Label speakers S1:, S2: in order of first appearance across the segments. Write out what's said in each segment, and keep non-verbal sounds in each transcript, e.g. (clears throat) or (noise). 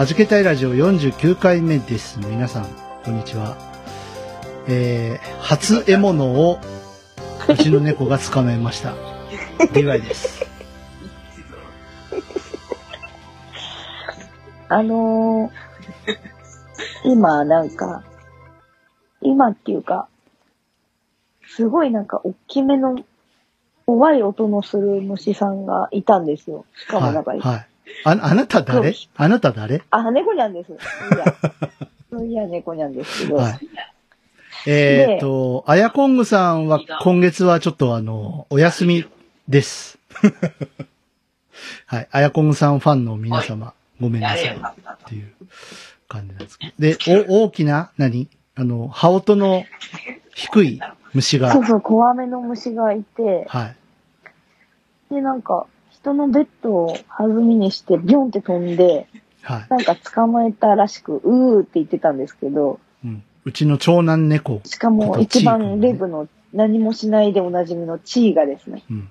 S1: はじけたいラジオ49回目です。皆さん、こんにちは。えー、初獲物を、うちの猫が捕まえました。(laughs) リヴァイです。
S2: あのー、今なんか、今っていうか、すごいなんか大きめの怖い音のする虫さんがいたんですよ。しかもなんか、
S1: はい。はい。あ、あなた誰？あなた誰？
S2: あ、猫にゃんです。いや、(laughs) いや猫にゃんですけど、
S1: はい。えーと、あやこんぐさんは今月はちょっとあの、お休みです。はい。あやこんぐさんファンの皆様、ごめんなさい。っていう感じなんですけど。で、お、大きな、何？あの、羽音の低い虫が
S2: そう、そう、怖めの虫がいて、
S1: はい。
S2: で、なんか、人のベッドを弾みにして、ビョンって飛んで、
S1: はい。
S2: なんか捕まえたらしく、うーって言ってたんですけど、
S1: うん。うちの長男猫。
S2: しかも一番レブの何もしないでおなじみのチーがですね、
S1: うん。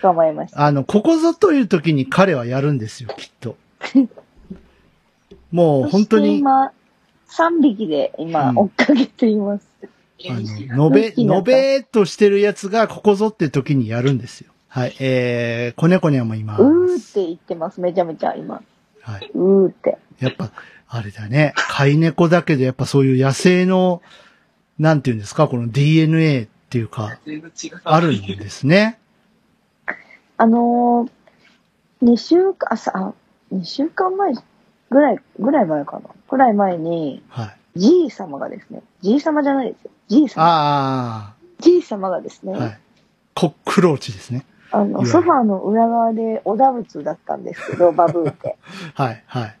S2: 捕まえました。
S1: あの、ここぞという時に彼はやるんですよ、きっと。もう本当
S2: そして
S1: に、
S2: 今、3匹で今
S1: うん
S2: 追っかけています。
S1: あの、のべ、のべーっとしてるやつがここぞって時にやるんですよ。はい。えー、子猫にゃんもいます。
S2: うーって言ってます、めちゃめちゃ今。
S1: はい。
S2: うーって。
S1: やっぱ、あれだね。飼い猫だけど、やっぱそういう野生の、なんていうんですか、この DNA っていうか、あるんですね。
S2: あのー、2週間、あ、さ、あ2週間前ぐらい、ぐらい前かな？ぐらい前に、
S1: はい。
S2: じい様がですね、じい様じゃないですよ。じい様。
S1: あ
S2: じい様がですね、
S1: あ、はい。コックローチですね。
S2: あの、ソファーの裏側でおだぶつだったんですけど、(laughs) バブーって。
S1: はい、はい。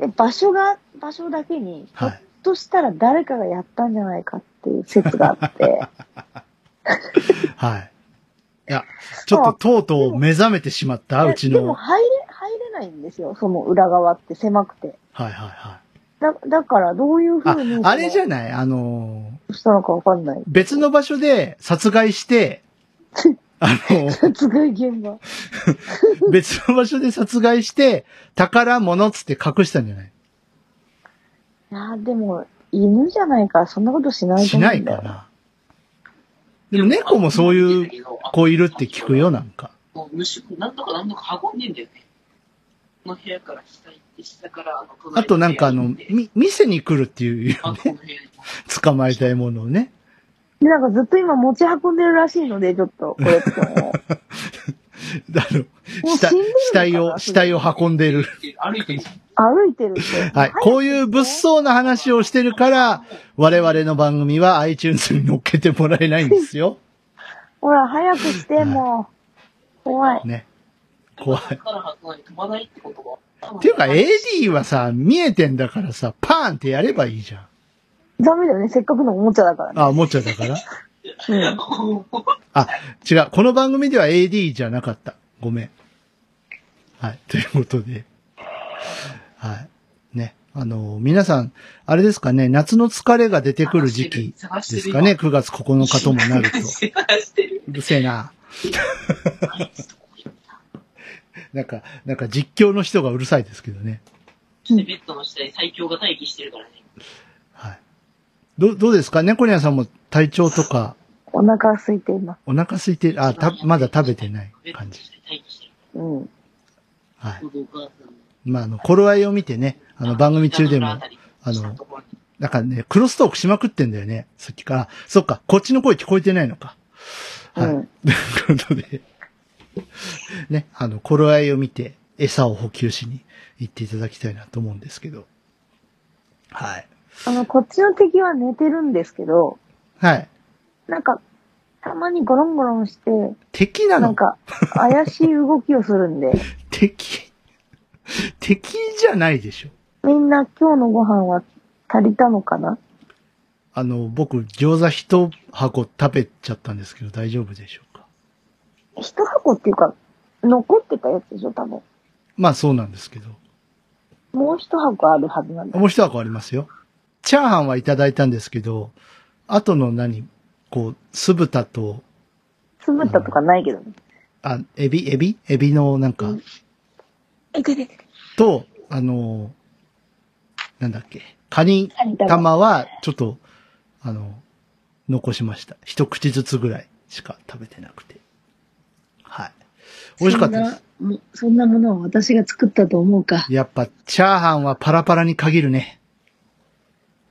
S2: で場所が、場所だけに、ひょっ
S1: はい。
S2: としたら誰かがやったんじゃないかっていう説があって、
S1: はい。いや、ちょっととうとう目覚めてしまった、うち
S2: でも
S1: の。
S2: 入れ、入れないんですよ、その裏側って狭くて。
S1: はい、はい、はい。
S2: だ、だからどういう
S1: あ
S2: 風に、、
S1: あれじゃ
S2: ん
S1: ないあのー
S2: したのかわかんない。
S1: 別の場所で殺害して、(laughs) あの、
S2: 殺害現場。
S1: 別の場所で殺害して、宝物っつって隠したんじゃない？
S2: いや、でも、犬じゃないからそんなことしないと
S1: し
S2: 思うんだよ。
S1: ないかな。でも猫もそういう子いるって聞くよ、なんか。
S3: もう虫、なんとかなんとか運んでんだよね。この部屋から下行って、下からあの、
S1: あとなんかあのみ、店に来るっていうよ
S3: あ、この
S1: ね。捕まえたいものをね。
S2: で、なんかずっと今持ち運んでるらしいので、ちょっと、(laughs) これってもう。
S1: あの、死体を、死体を運んでる。
S3: 歩いてるじゃん。
S2: 歩いてるって。
S1: はい。こういう物騒な話をしてるから、我々の番組は iTunes に乗っけてもらえないんですよ。
S2: ほら、早くして、もう。怖い。
S1: ね。怖い。
S3: から運ばないと飛ばないってことは。
S1: っていうか AD はさ、見えてんだからさ、パーンってやればいいじゃん。
S2: ダメだよね、せっかくのおもちゃだからね。
S1: あ、おもちゃだから？
S2: うん。
S1: あ、違う。この番組では AD じゃなかった。ごめん。はい。(laughs) ということで。はい。ね。あの、皆さん、あれですかね、夏の疲れが出てくる時期ですかね、9月9日ともなると。うるせえな。(laughs) なんか、なんか実況の人がうるさいですけどね。
S3: ベッドの下で最強が待機してるからね。
S1: はい。ど、どうですか？猫ニャンさんも体調とか、
S2: お腹空いています。
S1: お腹空いてる、あ、た、まだ食べてない感じ。
S2: うん。
S1: はい。まあ、あの、頃合いを見てね、あの、番組中でも、あの、なんかね、クロストークしまくってんだよね。さっきから。そっか、こっちの声聞こえてないのか。はい。
S2: うん (laughs)
S1: ということで、ね、あの、頃合いを見て、餌を補給しに行っていただきたいなと思うんですけど。はい。
S2: あの、こっちの敵は寝てるんですけど、
S1: はい。
S2: なんか、たまにゴロンゴロンして、
S1: 敵なの？
S2: なんか、怪しい動きをするんで、(laughs)
S1: 敵敵じゃないでしょ。
S2: みんな今日のご飯は足りたのかな？
S1: あの、僕、餃子一箱食べちゃったんですけど、大丈夫でしょうか？
S2: 一箱っていうか、残ってたやつでしょ、多分。
S1: まあそうなんですけど。
S2: もう一箱あるはずなんだ。
S1: もう一箱ありますよ。チャーハンはいただいたんですけど、後の何？こう、酢豚と、
S2: つぶったとかないけどね。
S1: あ、エビ？エビ？エビのなんか、
S2: え、ででで。
S1: と、あの、なんだっけ？カニ
S2: 玉
S1: 玉は、ちょっと、あの、残しました。一口ずつぐらいしか食べてなくて。はい。美味しかったです。
S2: そんなもそんなものを私が作ったと思うか。
S1: やっぱ、チャーハンはパラパラに限るね。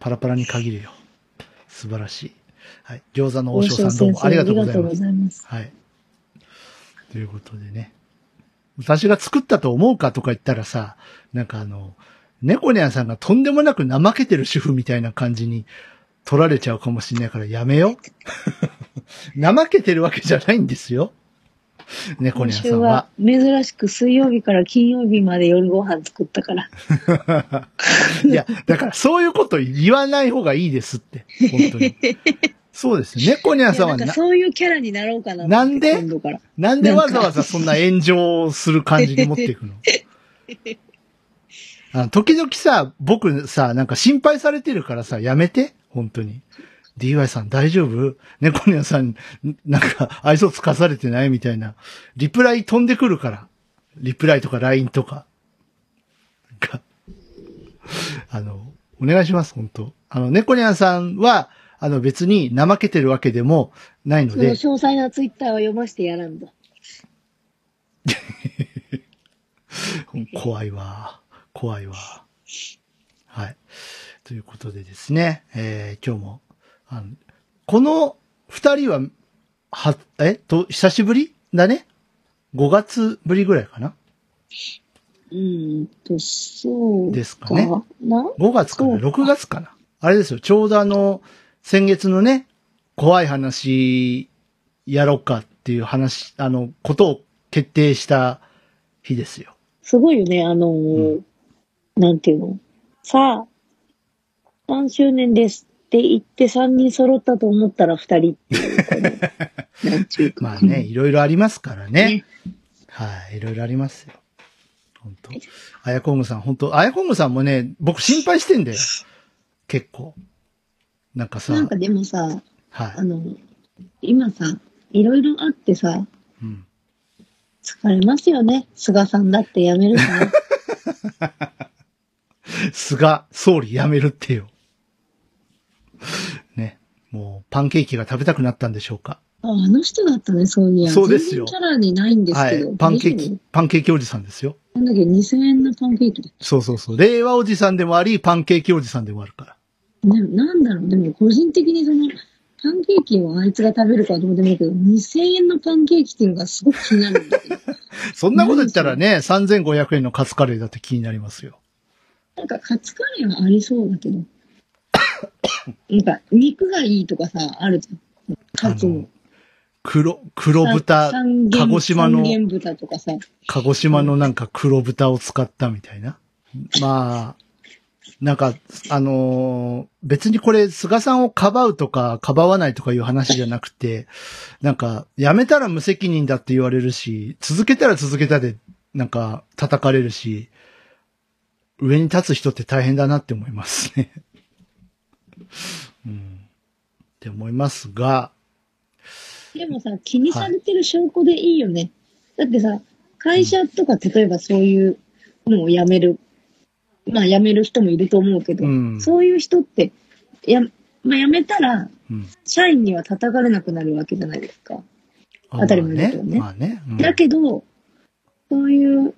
S1: パラパラに限るよ。素晴らしい。はい。餃子の王将さんどうもありがとうございます。
S2: います。
S1: はい。ということでね。私が作ったと思うかとか言ったらさ、なんかあの、猫ニャンさんがとんでもなく怠けてる主婦みたいな感じに取られちゃうかもしれないからやめよう。(laughs) 怠けてるわけじゃないんですよ。(laughs) 猫
S2: 今
S1: ニャンさんは
S2: 週は。珍しく水曜日から金曜日まで夜ご飯作ったから。(laughs)
S1: いや、だからそういうこと言わない方がいいですって。本当に。そうですよ。猫ニャンさんはな
S2: なんかそういうキャラになろうかな。
S1: なんで？なんでわざわざそんな炎上する感じに持っていくの？(laughs) あの時々さ、僕さ、なんか心配されてるからさ、やめて？本当に。DY さん大丈夫？猫ニャンさん、なんか愛想つかされてない？みたいな。リプライ飛んでくるから。リプライとか LINE とか。なんか、あの、お願いします、本当あの、猫ニャンさんは、あの別に怠けてるわけでもないの
S2: その
S1: で、
S2: 詳細なツイッターを読ませてやらんと。(laughs)
S1: 怖いわ。怖いわ。はい。ということでですね、えー今日も、あの、この二人は、は、えと、久しぶりだね ?5 月ぶりぐらいかな？
S2: うーんと、そう
S1: ですかね
S2: な
S1: ?5 月かな？
S2: そう
S1: ?6 月かな？あれですよ、ちょうどあの、先月のね、怖い話、やろうかっていう話、あの、ことを決定した日ですよ。
S2: すごいよね、あのーなんていうの？さあ、3周年ですって言って3人揃ったと思ったら2人っていう、こ (laughs) のなんちゅうか。
S1: まあね、いろいろありますからね
S2: ね。
S1: はい、いろいろありますよ。本当あやこんぐさん、本当あやこんぐさんもね、僕心配してんだよ。結構。なんかさ、
S2: なんかでもさ、
S1: はい。
S2: あの、今さ、いろいろあってさ、
S1: うん。
S2: 疲れますよね。菅さんだって辞めるしね。(laughs)
S1: 菅総理辞めるってよ。(laughs) ね。もう、パンケーキが食べたくなったんでしょうか？
S2: あ、あの人だったね、そういや。
S1: そうですよ
S2: キャラにないんです
S1: は
S2: けど。
S1: い。パンケーキ、パンケーキおじさんですよ。
S2: 夫なんだっけ、2000円のパンケーキだ。
S1: そうそうそう。令和おじさんでもあり、パンケーキおじさんでもあるから。
S2: ね、なんだろう、でも個人的にその、パンケーキをあいつが食べるかどうでもいいけど、2000円のパンケーキっていうのがすごく気になるんだけど。(laughs)
S1: そんなこと言ったらね、3500円のカツカレーだって気になりますよ。
S2: なんかカツカレーはありそうだけど。なんか、肉がいいとかさ、あるじゃん。カツも。
S1: 黒、黒豚、鹿児島の
S2: 三元豚とかさ。
S1: 鹿児島のなんか黒豚を使ったみたいな。まあ、なんか、あのー別にこれ、菅さんをかばうとか、かばわないとかいう話じゃなくて、なんか、やめたら無責任だって言われるし、続けたら続けたで、なんか、叩かれるし、上に立つ人って大変だなって思いますね。うん。って思いますが、
S2: でもさ、気にされてる証拠でいいよね。だってさ、会社とか例えばそういうのを辞める、まあ辞める人もいると思うけど、
S1: うん
S2: そういう人って、や、まあ辞めたら、
S1: うん。
S2: 社員には叩かれなくなるわけじゃないですか。当たり前だけどね
S1: まあね。まあね。
S2: だけど、そういう、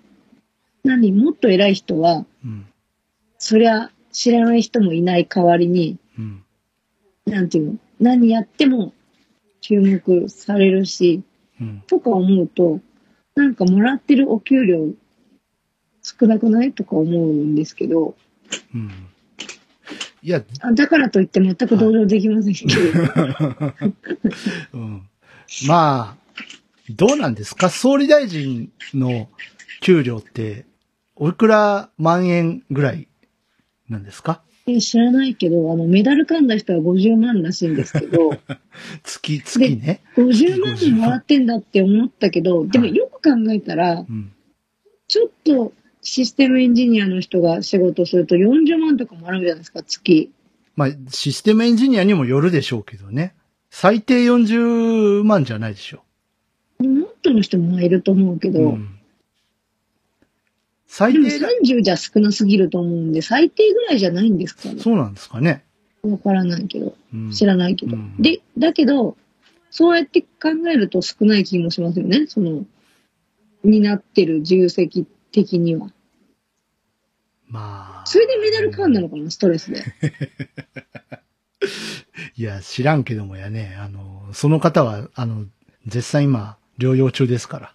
S2: 何、もっと偉い人は、
S1: うん。
S2: そりゃ知らない人もいない代わりに、
S1: うん。
S2: なんていうの、何やっても注目されるし、
S1: うん。
S2: とか思うと、なんかもらってるお給料少なくない？とか思うんですけど、
S1: うん。いや、
S2: あだからといって全く同情できませんけど、(laughs)
S1: うん。まあ、どうなんですか？総理大臣の給料って、おいくら万円ぐらいなんですか？
S2: え知らないけど、あの、メダル噛んだ人は50万らしいんですけど、(laughs)
S1: 月、月ね。
S2: 50万ももらってんだって思ったけど、でもよく考えたら、
S1: うん。
S2: ちょっとシステムエンジニアの人が仕事すると40万とかもらうじゃないですか、月。
S1: まあ、システムエンジニアにもよるでしょうけどね。最低40万じゃないでしょ
S2: もっとの人もいると思うけ
S1: う。
S2: ど、
S1: うん。最
S2: でも
S1: 低だ、
S2: 30じゃ少なすぎると思うんで、最低ぐらいじゃないんですかね。
S1: そうなんですかね。
S2: わからないけど、
S1: うん。
S2: 知らないけど。
S1: うん
S2: で、だけど、そうやって考えると少ない気もしますよね。その、担ってる重責的には。
S1: まあ。
S2: それでメダル噛んだのかな、ストレスで。(laughs)
S1: いや、知らんけどもやね、あの、その方は、あの、絶賛今、療養中ですから。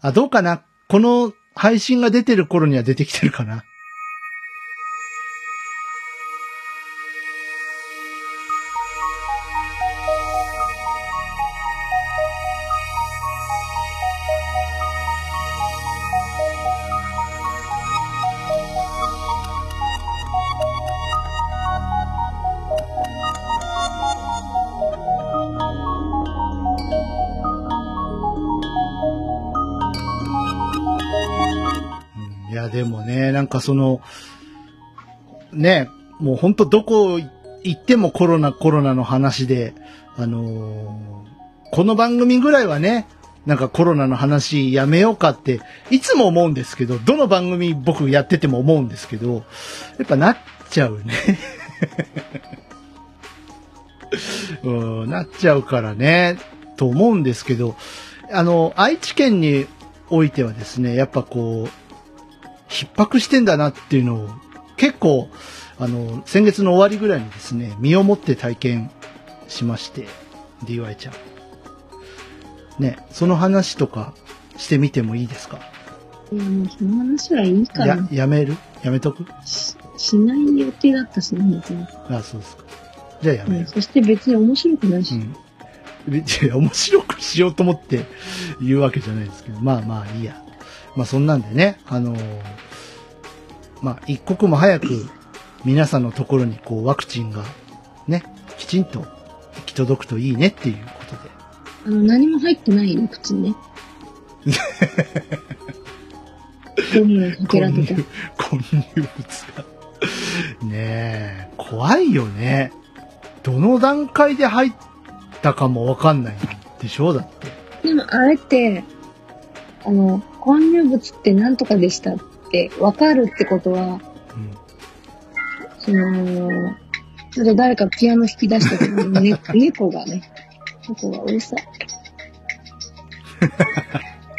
S1: あ、どうかなこの配信が出てる頃には出てきてるかな。その、ね、もうほんとどこ行ってもコロナコロナの話で、あのーこの番組ぐらいはね、なんかコロナの話やめようかって、いつも思うんですけど、どの番組僕やってても思うんですけど、やっぱなっちゃうね。(laughs) うん、なっちゃうからね、と思うんですけど、あの、愛知県においてはですね、やっぱこう、逼迫してんだなっていうのを、結構、あの、先月の終わりぐらいにですね、身をもって体験しまして、DY ちゃん。ね、その話とかしてみてもいいですか？
S2: いや、もうその話はいいか
S1: や
S2: な。、
S1: やめる？やめとく？
S2: ししない予定だったしね、本当に
S1: あ、そうですか。じゃあやめる
S2: うん。。そして別に面白くないし。
S1: うん。別に面白くしようと思って言うわけじゃないですけど、まあまあいいや。まあそんなんでね、あのーまあ一刻も早く皆さんのところにこうワクチンがね、きちんと行き届くといいねっていうことで。
S2: あの、何も入ってないワクチンね。ゴムのかけら。
S1: 混入物が。ねえ、怖いよね。どの段階で入ったかもわかんないんでしょだって。
S2: でも、あれって、あの、混入物って何とかでしたって分かるってことは、
S1: うん。
S2: その、ちょっと誰かピアノ弾き出したけど、ね、(laughs) 猫がね、猫がうるさい。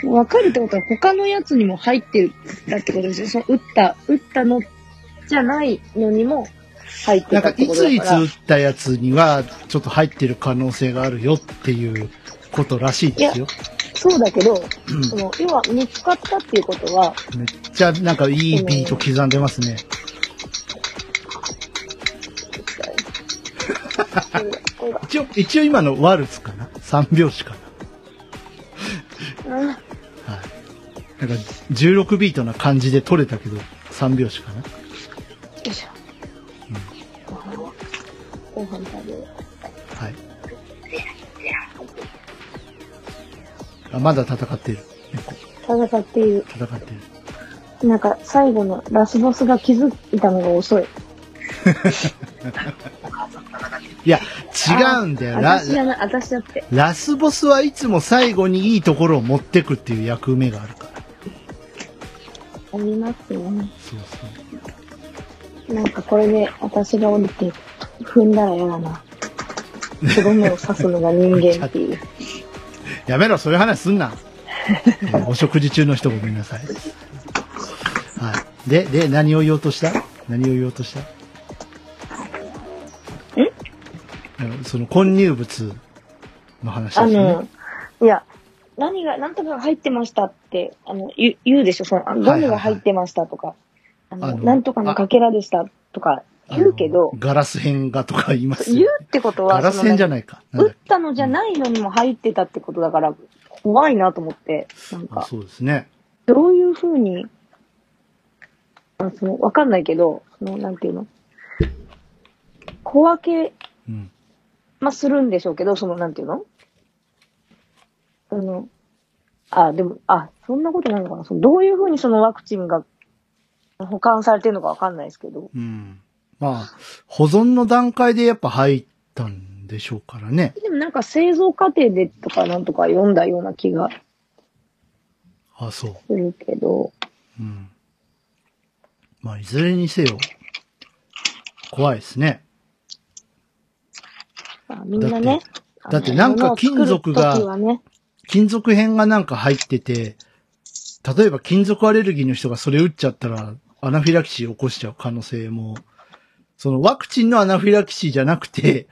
S2: (laughs) 分かるってことは他のやつにも入ってるだってことですよ。その打った、打ったのじゃないのにも入ってたって
S1: い
S2: ことだから。
S1: ついつ打ったやつには、ちょっと入ってる可能性があるよっていうことらしいですよ。
S2: そうだけど、
S1: うん
S2: その、要は見つかったっていうことは、
S1: めっちゃ、なんかいいビート刻んでますね。一応、一応今のワルツかな ?3 拍子か
S2: あ
S1: なはい。なんか、16ビートな感じで取れたけど、3拍子かな？
S2: よいしょ。ご飯食べ
S1: あ、まだ戦ってる。猫。
S2: う。戦っている。
S1: 戦ってる。
S2: なんか、最後のラスボスが気づいたのが遅い。(laughs)
S1: いや、違うんだよ。ラ
S2: 私じゃない、私だって。
S1: ラスボスはいつも最後にいいところを持ってくっていう役目があるから。
S2: ありますよね。
S1: そうそう。
S2: なんかこれで私が降りて踏んだら嫌だな。とどめを刺すのが人間っていう。(laughs)
S1: やめろ、そういう話すんな。え (laughs) ーお食事中の人ごめんなさい。はい。で、で、何を言おうとした？何を言おうとした？んその混入物の話です
S2: あ
S1: ね。
S2: の、いや、何が、なんとかが入ってましたって、あの、言う言うでしょ、その、ゴムが入ってましたとか、あの、
S1: あの
S2: なんとかのかけらでしたとか言うけど
S1: ガラス片がとか言いますよ
S2: 言うってことは、
S1: ガラス片じゃないか。なん
S2: 撃ったのじゃないのにも入ってたってことだから、怖いなと思って、なん
S1: あ
S2: か、
S1: そうですね。
S2: どういう風に、あその、わかんないけど、その、なんていうの小分け、
S1: うん。
S2: まあ、するんでしょうけど、その、なんていうのあの、あ、でも、あ、そんなことないのかなそのどういう風にそのワクチンが保管されてるのかわかんないですけど。
S1: うん。まあ、保存の段階でやっぱ入ったんでしょうからね。
S2: でもなんか製造過程でとかなんとか読んだような気が
S1: あ、そう。
S2: するけど、
S1: うん。まあ、いずれにせよ、怖いですね。
S2: まあ、みんなね。
S1: だってなんか金属が金属片がなんか入ってて、例えば金属アレルギーの人がそれ打っちゃったら、アナフィラキシー起こしちゃう可能性も、そのワクチンのアナフィラキシーじゃなくて、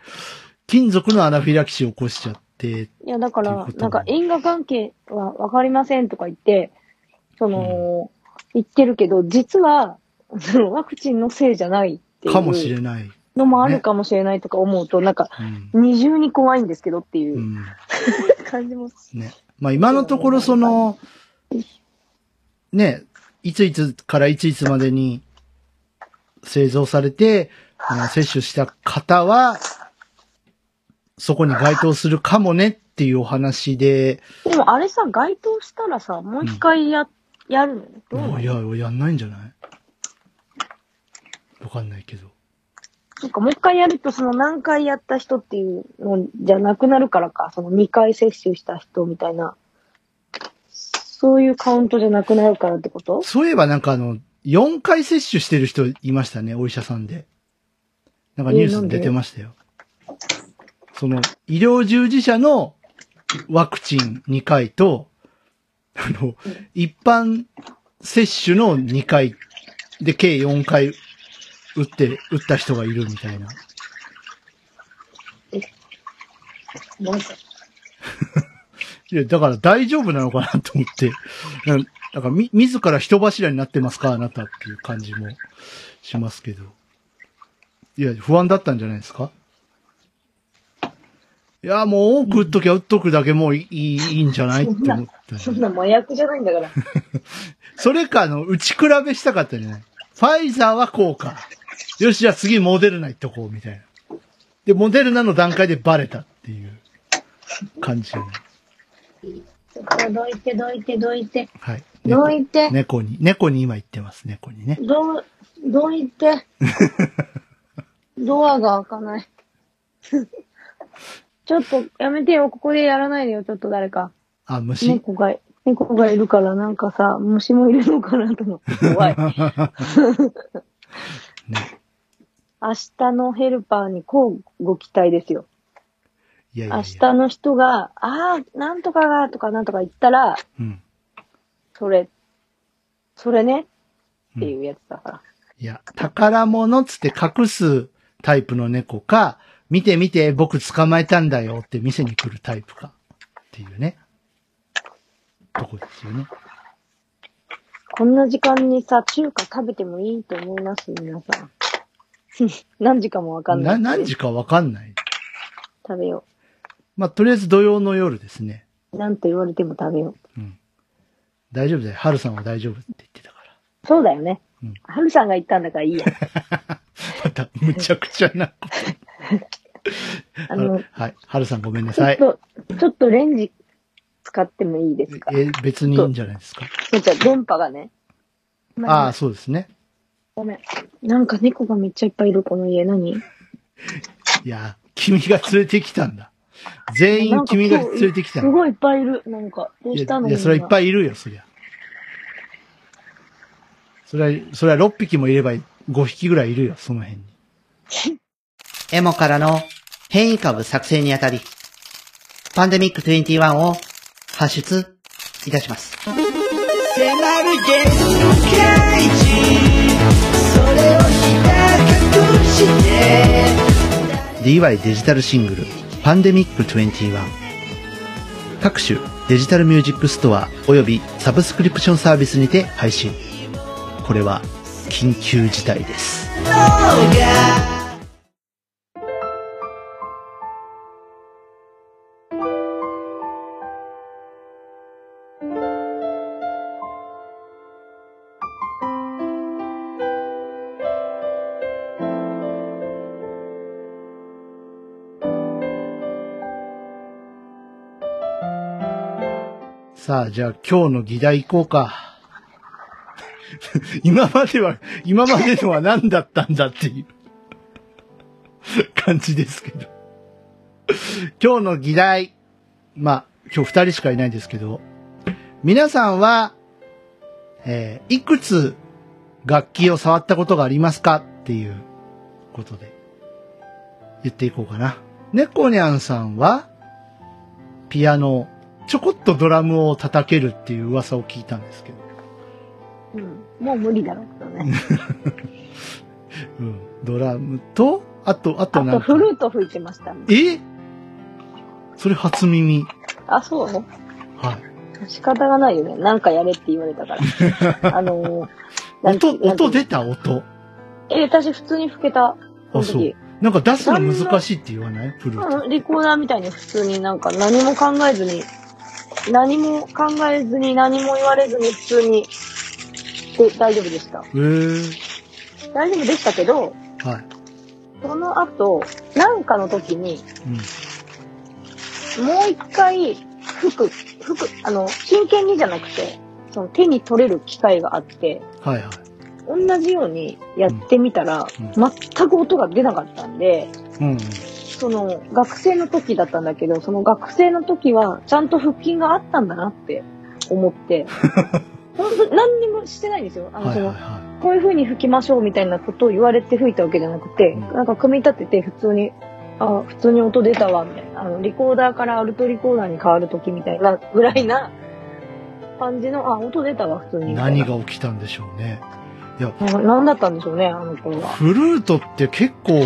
S1: 金属のアナフィラキシー起こしちゃって、
S2: いや、だからなんか因果関係はわかりませんとか言って、その、言ってるけど、実は、そのワクチンのせいじゃないっていう
S1: かもしれない。
S2: のもあるかもしれないとか思うと、なんか、
S1: うん。
S2: 二重に怖いんですけどっていううん (laughs) 感じも。
S1: ね。まあ今のところその、ね、いついつからいついつまでに製造されて、あの接種した方は、そこに該当するかもねっていうお話で、
S2: でもあれさ、該当したらさ、もう一回や、やるのどうなの？
S1: いや、やんないんじゃない？わかんないけど。
S2: なんかもう一回やると、その何回やった人っていうのじゃなくなるからか、その2回接種した人みたいな、そういうカウントじゃなくなるからってこと？
S1: そういえばなんかあの、4回接種してる人いましたね、お医者さんで。なんかニュースに出てましたよ。その、医療従事者のワクチン2回と、あの、一般接種の2回で計4回打って、打った人がいるみたいな。
S2: なんか、(laughs)
S1: いや、だから大丈夫なのかなと思って。なんだからみ、自ら人柱になってますかあなたっていう感じもしますけど。いや、不安だったんじゃないですか？いや、もう多く打っときゃ打っとくだけもういいいいんじゃないって思った
S2: そんな麻薬じゃないんだから。(laughs)
S1: それか、あの、打ち比べしたかったんじゃない？ファイザーはこうか。よし、じゃあ次モデルナ行っとこう、みたいな。で、モデルナの段階でバレたっていう感じじゃない？
S2: ちょっとどいてどいてどいて。
S1: はい。
S2: どいて？
S1: 猫に、猫に今言ってます、猫にね。
S2: ど、どいて？ドアが開かない。(laughs) ちょっとやめてよ。ここでやらないでよ。ちょっと誰か。
S1: あ、虫、
S2: 猫が、猫がいるからなんかさ、虫もいるのかなと思って怖い。(laughs)
S1: ね。
S2: 明日のヘルパーにこうご期待ですよ。
S1: いやいやいや。
S2: 明日の人が、ああ、なんとかが、とかなんとか言ったら、
S1: うん。
S2: それ、それね、
S1: うん
S2: っていうやつだから。
S1: いや、宝物つって隠すタイプの猫か、見て見て僕捕まえたんだよって店に来るタイプか。っていうね。とこですよね。
S2: こんな時間にさ、中華食べてもいいと思います？皆さん。(laughs) 何時かもわかんな。
S1: ない何時かわかんない。
S2: 食べよ
S1: まあ、とりあえず土曜の夜ですね。
S2: う。なんと言われても食べよう。
S1: うん。大丈夫だよ。春さんは大丈夫って言ってたか
S2: そうだよね
S1: うん。
S2: はるさんが言ったんだからいいや。
S1: ら。(laughs) また、むちゃくちゃな。(laughs)
S2: あの、
S1: はい。春さんごめんな
S2: ちょ
S1: さい。
S2: っと、ちょっとレンジ使ってもいいですか？
S1: え、別にいいんじゃないですか？
S2: ちょっと電波がね。
S1: ああ、そうですね。
S2: ごめん。なんか猫がめっちゃいっぱいいる、この家。何？
S1: いや、君が連れてきたんだ。全員君が連れてきた。
S2: すごいいっぱいいる。なんか、どうしたの？
S1: いやそれはいっぱいいるよ、そりゃ。それは、それは6匹もいれば5匹ぐらいいるよ、その辺に。(laughs)
S4: エモからの変異株作成にあたり、パンデミック21を発出いたします。
S5: 迫る限界値それをひた隠して
S1: DY デジタルシングル、パンデミック21。各種デジタルミュージックストアおよびサブスクリプションサービスにて配信。これは緊急事態です。さあ、じゃあ今日の議題行こうか。(laughs) 今までは、今までのは何だったんだっていう感じですけど。今日の議題。まあ、今日二人しかいないんですけど、皆さんは、えーいくつ楽器を触ったことがありますかっていうことで言っていこうかな。猫ニャンさんは、ピアノ、ちょこっとドラムを叩けるっていう噂を聞いたんですけど。
S2: うん。もう無理だろうけどね。
S1: うん。ドラムと、あと、あと
S2: あと
S1: なんか。
S2: フルート吹いてましたね。
S1: え？それ初耳。
S2: あ、そう？
S1: はい。
S2: 仕方がないよね。なんかやれって言われたから。(laughs) あのー、なん
S1: 音、
S2: なん
S1: 音出た音？
S2: え、私普通に吹けた。そ
S1: あ、そう。なんか出すの難しいって言わない？フルート。
S2: うんリコーダーみたいに普通になんか何も考えずに、何も考えずに何も言われずに普通に、で、大丈夫でした。大丈夫でしたけど、
S1: はい。
S2: その後、なんかの時に、
S1: うん。
S2: もう一回、吹く、吹く、あの、真剣にじゃなくて、その手に取れる機会があって、
S1: はいはい。
S2: 同じようにやってみたら、
S1: うん
S2: 全く音が出なかったんで、
S1: うんうん。
S2: その、学生の時だったんだけど、その学生の時は、ちゃんと腹筋があったんだなって思って、(laughs) 本当何にもしてないんですよ。あの、その、こういう風に吹きましょうみたいなことを言われて吹いたわけじゃなくて、
S1: うん
S2: なんか組み立てて普通に、あ、普通に音出たわ、みたいな。あの、リコーダーからアルトリコーダーに変わる時みたいなぐらいな感じの、あ、音出たわ、普通に。
S1: 何が起きたんでしょうね。いや、
S2: な何だったんでしょうね、あの頃は。
S1: フルートって結構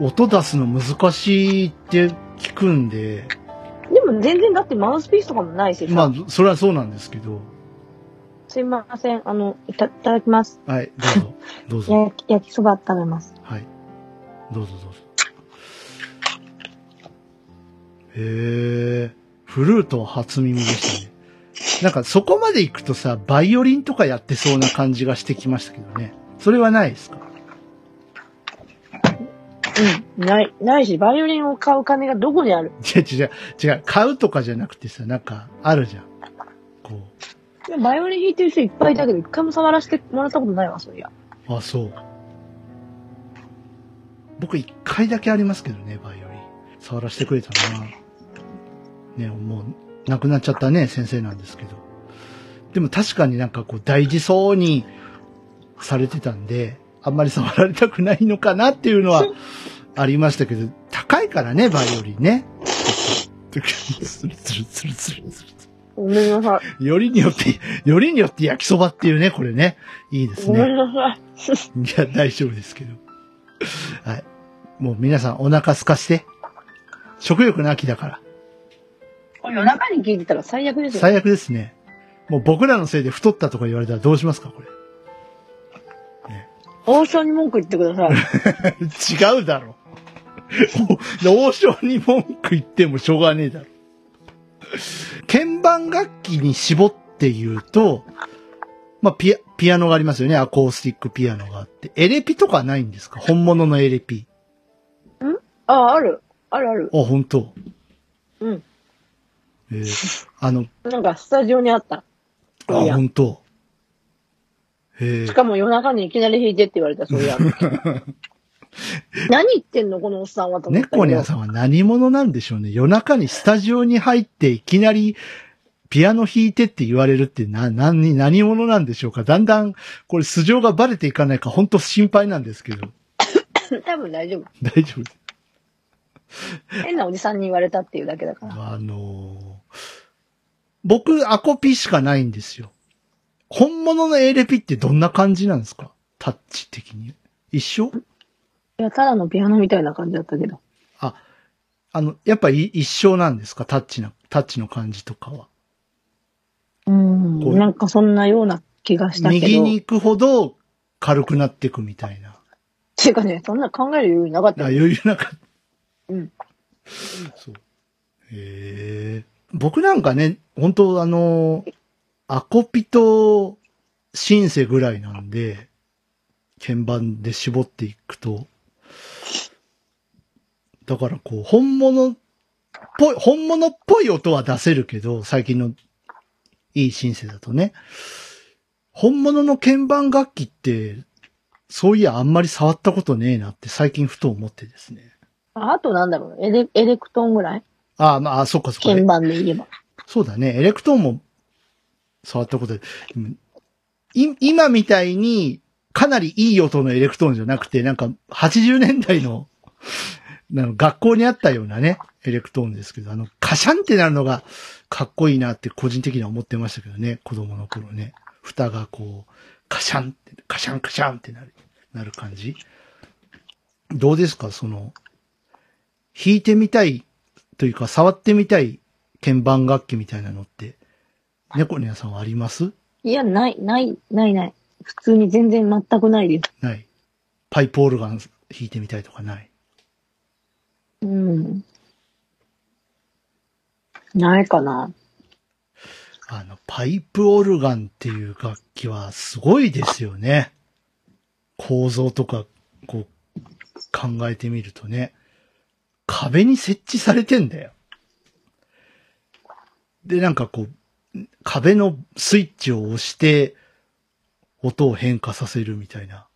S1: 音出すの難しいって聞くんで、
S2: でも全然だってマウスピースとかもないしさ、
S1: まあ、それはそうなんですけど、
S2: すいません、あの、いたいただきます。
S1: はい、どうぞ、(laughs) どうぞ。
S2: 焼き焼きそば食べます。
S1: はい。どうぞどうぞ。へえ、フルートは初耳でしたね。なんかそこまで行くとさ、バイオリンとかやってそうな感じがしてきましたけどね。それはないですか？
S2: うん。ない、ないし、バイオリンを買う金がどこにある？
S1: 違う違う、違う、買うとかじゃなくてさ、なんか、あるじゃん。こ
S2: でもバイオリン弾いてる人いっぱいいたけど、一回も触らせてもらったことないわ、そういや。
S1: う。あ、そう。僕一回だけありますけどね、バイオリン。触らせてくれたな。ね、もう、亡くなっちゃったね、先生なんですけど。でも確かになんかこう、大事そうにされてたんで、あんまり触られたくないのかなっていうのは (laughs) ありましたけど、高いからね、バイオリンね。
S2: ごめんなさい。
S1: よりによって、よりによって焼きそばっていうね、これね。いいです
S2: ごめ
S1: ね。
S2: んなさい。
S1: いや、大丈夫ですけど。はい。もう皆さんお腹空かして。食欲の秋だから。
S2: 夜中に聞いてたら最悪ですよ。
S1: 最悪ですね。もう僕らのせいで太ったとか言われたらどうしますか、これ。
S2: 王将に文句言ってください。(laughs)
S1: 違うだろ。お (laughs) 王将に文句言ってもしょうがねえだろ。鍵盤楽器に絞って言うと、まあ、ピア、ピアノがありますよね。アコースティックピアノがあって。エレピとかないんですか？本物のエレピ。
S2: あ、ある。あるある。
S1: あ、本当。
S2: うん。
S1: えーあの、
S2: なんかスタジオにあった。
S1: あ、
S2: や。
S1: 本当。
S2: し。かも夜中にいきなり弾いてって言われた、そういや。(laughs) 何言ってんのこのおっさんはと思った。
S1: 猫ニャンさんは何者なんでしょうね。夜中にスタジオに入っていきなりピアノ弾いてって言われるってな、何、何者なんでしょうか。だんだん、これ素性がバレていかないか本当心配なんですけど。(coughs)
S2: 多分大丈夫。
S1: 大丈夫。
S2: 変なおじさんに言われたっていうだけだから。
S1: あのー僕、アコピしかないんですよ。本物のエレピってどんな感じなんですか？タッチ的に。一緒？
S2: いや、ただのピアノみたいな感じだったけど。
S1: あ、あの、やっぱり一緒なんですか？タッチな、タッチの感じとかは。
S2: うん。なんかそんなような気がしたけど。
S1: 右に行くほど軽くなっていくみたいな。
S2: っていうかね、そんな考える余裕なかった
S1: あ、
S2: よ。
S1: 余裕なかった。
S2: うん。
S1: そう。へえ。僕なんかね、本当あの、アコピとシンセぐらいなんで、鍵盤で絞っていくと、だからこう、本物っぽい、本物っぽい音は出せるけど、最近のいいシンセだとね。本物の鍵盤楽器って、そういやあんまり触ったことねえなって最近ふと思ってですね。
S2: あとなんだろう、エレエレクトンぐらい？
S1: ああ、まあ、あそっかそっか。
S2: 鍵盤で言えば。
S1: そうだね。エレクトーンも触ったことで、うんい今みたいにかなりいい音のエレクトーンじゃなくて、なんか80年代のなんか学校にあったようなね、エレクトーンですけど、あの、カシャンってなるのがかっこいいなって個人的には思ってましたけどね、子供の頃ね。蓋がこう、カシャンって、カシャンカシャンってなる、なる感じ。どうですか？その、弾いてみたいというか、触ってみたい鍵盤楽器みたいなのって、猫ニャさんはあります？
S2: いや、ない、ない、ない、ない。普通に全然全くないです。
S1: ない。パイプオルガン弾いてみたいとかない？
S2: うん。ないかな。
S1: あの、パイプオルガンっていう楽器はすごいですよね。構造とか、こう、考えてみるとね。壁に設置されてんだよ。で、なんかこう、壁のスイッチを押して、音を変化させるみたいな。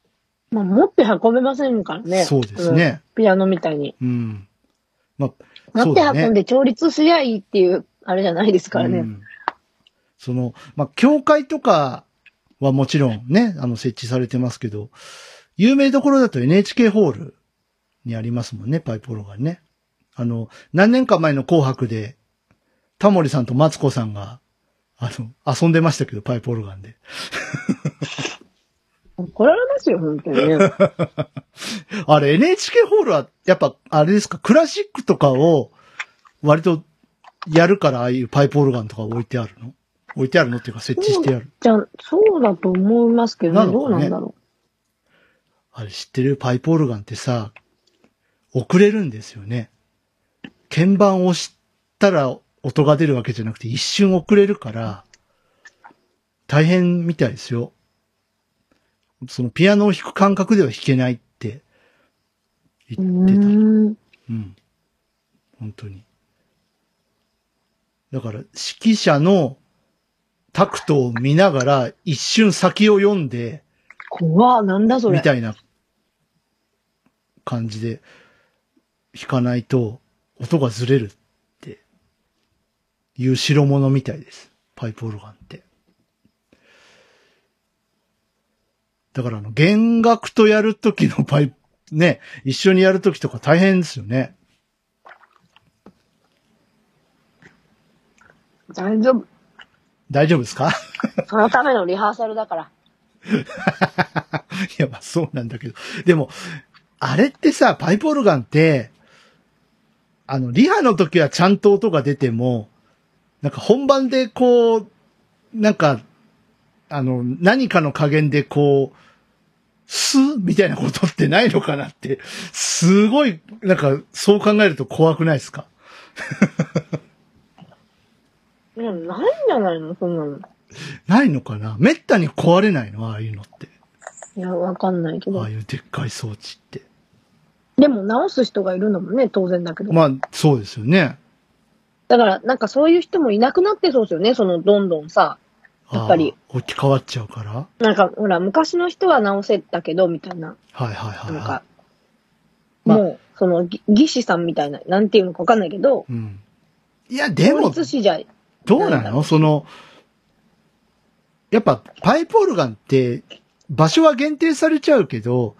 S2: まあ、持って運べませんからね。
S1: そうですね
S2: うん。ピアノみたいに。
S1: うん。まあ、
S2: 持って運んで調律すりゃいいっていう、あれじゃないですからね。
S1: うんその、まあ、教会とかはもちろんね、あの、設置されてますけど、有名どころだと NHK ホールにありますもんね、パイプオルガンね。あの、何年か前の紅白で、タモリさんとマツコさんが、あの、遊んでましたけど、パイプオルガンで。(laughs)
S2: 怒られますよ、本当にね。(laughs)
S1: あれ、NHK ホールは、やっぱ、あれですか、クラシックとかを、割と、やるから、ああいうパイプオルガンとか置いてあるの？置いてあるのっていうか、設置してある。
S2: じゃあ、そうだと思いますけどね。どうなんだろ
S1: あれ知ってる？パイプオルガンってさ、遅れるんですよね。鍵盤を押したら音が出るわけじゃなくて一瞬遅れるから、大変みたいですよ。そのピアノを弾く感覚では弾けないって
S2: う。
S1: 言ってた。
S2: うーん。
S1: うん。本当に。だから、指揮者のタクトを見ながら一瞬先を読んで、
S2: 怖なんだそれ。
S1: みたいな感じで弾かないと音がずれるっていう代物みたいです。パイプオルガンって。だからあの、弦楽とやるときのパイプ、ね、一緒にやるときとか大変ですよね。
S2: 大丈夫。
S1: 大丈夫ですか？(laughs)
S2: そのためのリハーサルだから。(laughs)
S1: いや、まあそうなんだけど。でも、あれってさ、パイプオルガンって、あの、リハの時はちゃんと音が出ても、なんか本番でこう、なんか、あの、何かの加減でこう、スみたいなことってないのかなって、すごい、なんか、そう考えると怖くないですか？(laughs)
S2: いや、ないんじゃないの？そんなの。
S1: ないのかな？めったに壊れないの？ああいうのって。
S2: いや、わかんないけど
S1: ああ。いうでっかい装置って。
S2: でも直す人がいるのもね、当然だけど。
S1: まあ、そうですよね。
S2: だから、なんかそういう人もいなくなってそうですよね。その、どんどんさ。やっぱり。
S1: 置き換わっちゃうから
S2: なんか、ほら、昔の人は直せたけど、みたいな。
S1: はいはいはい、は
S2: なんか、
S1: まあ
S2: もう、その、ぎ技師さんみたいな、なんていうのかわかんないけど、
S1: い。うん。いや、でも、どうなの？その、やっぱ、パイプオルガンって、場所は限定されちゃうけど、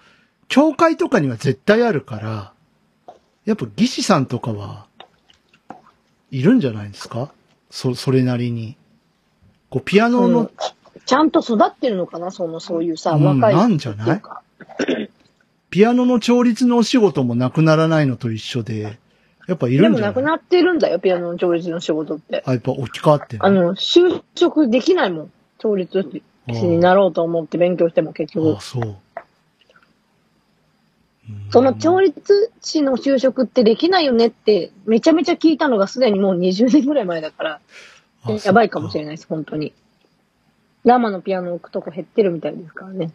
S1: 教会とかには絶対あるから、やっぱ技師さんとかは、いるんじゃないですか？そ、それなりに。こう、ピアノの
S2: その、ちゃんと育ってるのかな？その、そういうさ、
S1: うん
S2: 若い人
S1: なんじゃない？ピアノの調律のお仕事もなくならないのと一緒で、やっぱい
S2: で
S1: るんじゃない？
S2: もなくなってるんだよ、ピアノの調律の仕事って。
S1: あ、やっぱ置き換わってる？
S2: あの、就職できないもん、調律。師になろうと思って勉強しても結局
S1: ああ、。そう。うん
S2: その調律師の就職ってできないよねって、めちゃめちゃ聞いたのがすでにもう20年ぐらい前だから、
S1: あ
S2: やばいかもしれ
S1: ない。
S2: です、本当に。生のピアノ置くとこ減ってるみたいですからね。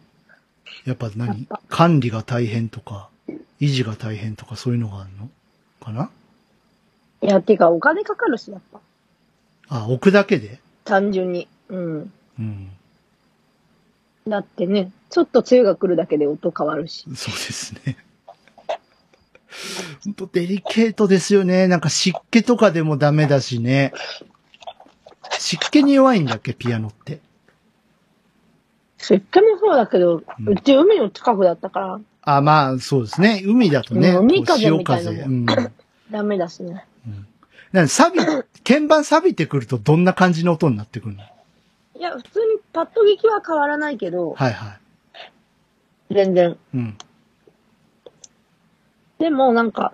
S1: やっぱ
S2: や
S1: 何管理が大変とか、維持が大変とかそういうのがあるの？かな？い
S2: や、てかお金かかるし、やっぱ。
S1: あ、置くだけで？
S2: 単純に。うん。
S1: うん。
S2: だってね、ちょっと梅雨が来るだけで音変わるし。
S1: そうですね。ほんとデリケートですよね。なんか湿気とかでもダメだしね。湿気に弱いんだっけ、ピアノって。
S2: 湿気もそうだけど、
S1: うん
S2: うち海の近くだったから、
S1: あ、まあ、そうですね。海だとね。
S2: うん海風
S1: こう
S2: みたいなもん。(coughs) ダメだしね。
S1: なんか錆び、鍵盤錆びてくるとどんな感じの音になってくるの？
S2: いや、普通にパッと聞きは変わらないけど、
S1: はいはい。
S2: 全然。
S1: うん。
S2: でもなんか、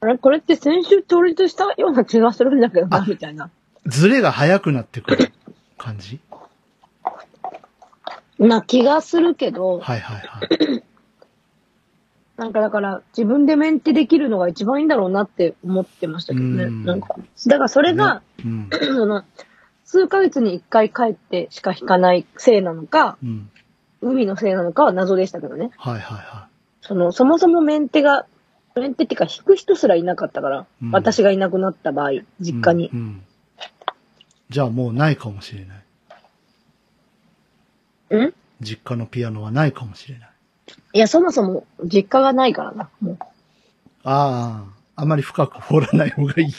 S2: あれ？これって先週調律したような気がするんだけどな、
S1: あ
S2: みたいな。
S1: ズレが速くなってくる感じ？
S2: な気がするけど、
S1: はいはいはい。(clears throat)
S2: なんかだから自分でメンテできるのが一番いいんだろうなって思ってましたけどね。
S1: うん
S2: なんか、だからそれが、
S1: うん。(clears throat)
S2: その、数ヶ月に一回帰ってしか弾かないせいなのか、
S1: うん。
S2: 海のせいなのかは謎でしたけどね。
S1: はいはいは
S2: その、そもそもメンテが、メンテっていうか弾く人すらいなかったから、
S1: うん
S2: 私がいなくなった場合、
S1: い。
S2: 実家に。
S1: うんうんじゃあもうないかもしれない。
S2: ん？
S1: 実家のピアノはないかもしれない。
S2: いや、そもそも実家がないからな。もう
S1: ああ、あまり深く掘らない方がいいい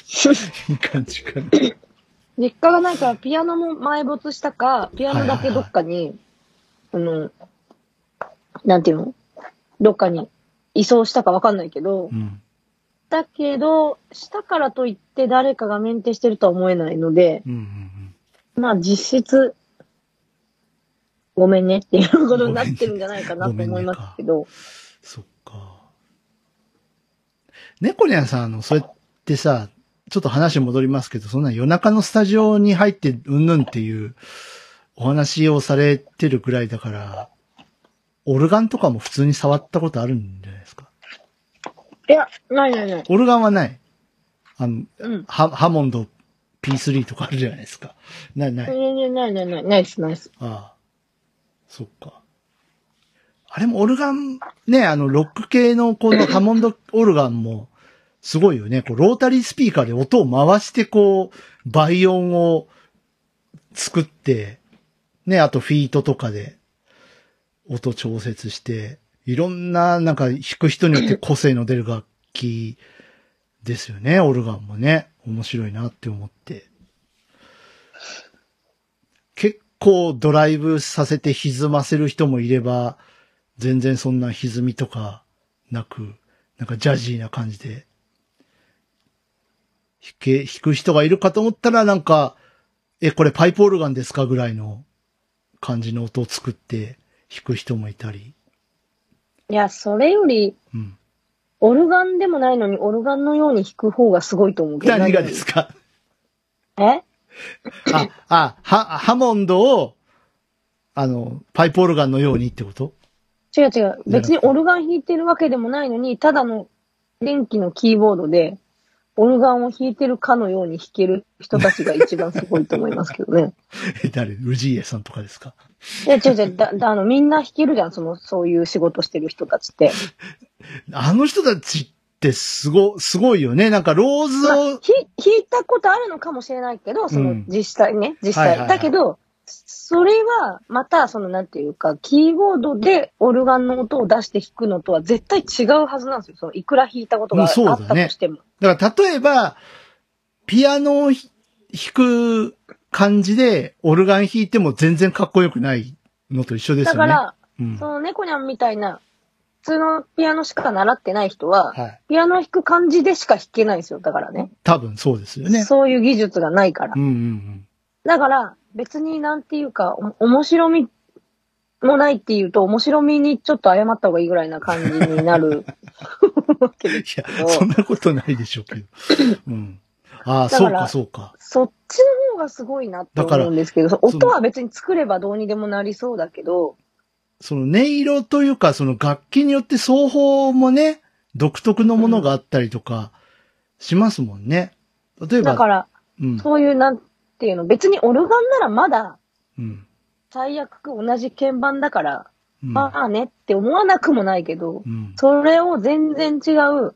S1: い感じかな。(laughs)
S2: 実家がないから、ピアノも埋没したか、ピアノだけどっかに、あの、なんていうの？どっかに移送したかわかんないけど、
S1: うん。
S2: だけど、したからといって誰かがメンテしてるとは思えないので、
S1: うんうん
S2: まあ実質、ごめんねっていうことになってるんじゃないかなと思いますけど、
S1: そっか。猫ニャンさん、あの、そうやってさ、ちょっと話戻りますけど、そんな夜中のスタジオに入ってうんぬんっていうお話をされてるくらいだから、オルガンとかも普通に触ったことあるんじゃないですか？
S2: いや、ないないない。
S1: オルガンはない。あの、
S2: うん。
S1: ハハモンド P3 とかあるじゃないですか。ないない。
S2: 全然ないないない。ないっすないっす。
S1: ああ。そっか。あれもオルガン、ね、あの、ロック系のこのハモンドオルガンも、すごいよね。こう、ロータリースピーカーで音を回して、こう、倍音を作って、ね、あとフィートとかで、音調節して、いろんな、なんか、弾く人によって個性の出る楽器ですよね、オルガンもね。面白いなって思って。結構ドライブさせて歪ませる人もいれば、全然そんな歪みとかなく、なんかジャジーな感じで、弾け、弾く人がいるかと思ったらなんか、え、これパイプオルガンですかぐらいの感じの音を作って弾く人もいたり。
S2: いや、それより、
S1: うん。
S2: オルガンでもないのに、オルガンのように弾く方がすごいと思うけど。
S1: 何がですか？
S2: え？
S1: あ、あ、は、ハモンドを、あの、パイプオルガンのようにってこと？
S2: 違う違う。別にオルガン弾いてるわけでもないのに、ただの電気のキーボードで、オルガンを弾いてるかのように弾ける人たちが一番すごいと思いますけどね。
S1: え、(laughs) 誰？氏家さんとかですか？
S2: いや、違う違う。だ、だあの、みんな弾けるじゃん、その、そういう仕事してる人たちって。
S1: あの人たちってすご、すごいよね。なんかローズ
S2: まあ、
S1: を、
S2: 弾弾いたことあるのかもしれないけど、その
S1: うん、
S2: 実際ね、実際。
S1: はいはいはい
S2: だけど、それは、また、その、なんていうか、キーボードでオルガンの音を出して弾くのとは絶対違うはずなんですよ。その、いくら弾いたことがあ
S1: だね
S2: ったとしても。
S1: だから例えば、ピアノをひ弾く感じで、オルガン弾いても全然かっこよくないのと一緒ですよね。
S2: だから、
S1: うん、
S2: その猫ニャンみたいな、普通のピアノしか習ってない人は、
S1: はい。
S2: ピアノ弾く感じでしか弾けないんですよ。だからね。
S1: 多分そうですよね。
S2: そういう技術がないから
S1: う。んうんうん。
S2: だから、別になんていうか、お面白みもないっていうと、面白みにちょっと謝った方がいいぐらいな感じになるわけで
S1: いや、
S2: すけど。
S1: そんなことないでしょうけど。(laughs) うん。ああ、そうか、そうか。
S2: そっちの方がすごいなって思うんですけど、音は別に作ればどうにでもなりそうだけど、
S1: その音色というか、その楽器によって奏法もね、独特のものがあったりとかしますもんね。例えば、
S2: だから、
S1: うん。
S2: そういうなんていうの、別にオルガンならまだ
S1: うん。
S2: 最悪同じ鍵盤だから、
S1: うん。
S2: まあねって思わなくもないけど
S1: う、ん。
S2: それを全然違う、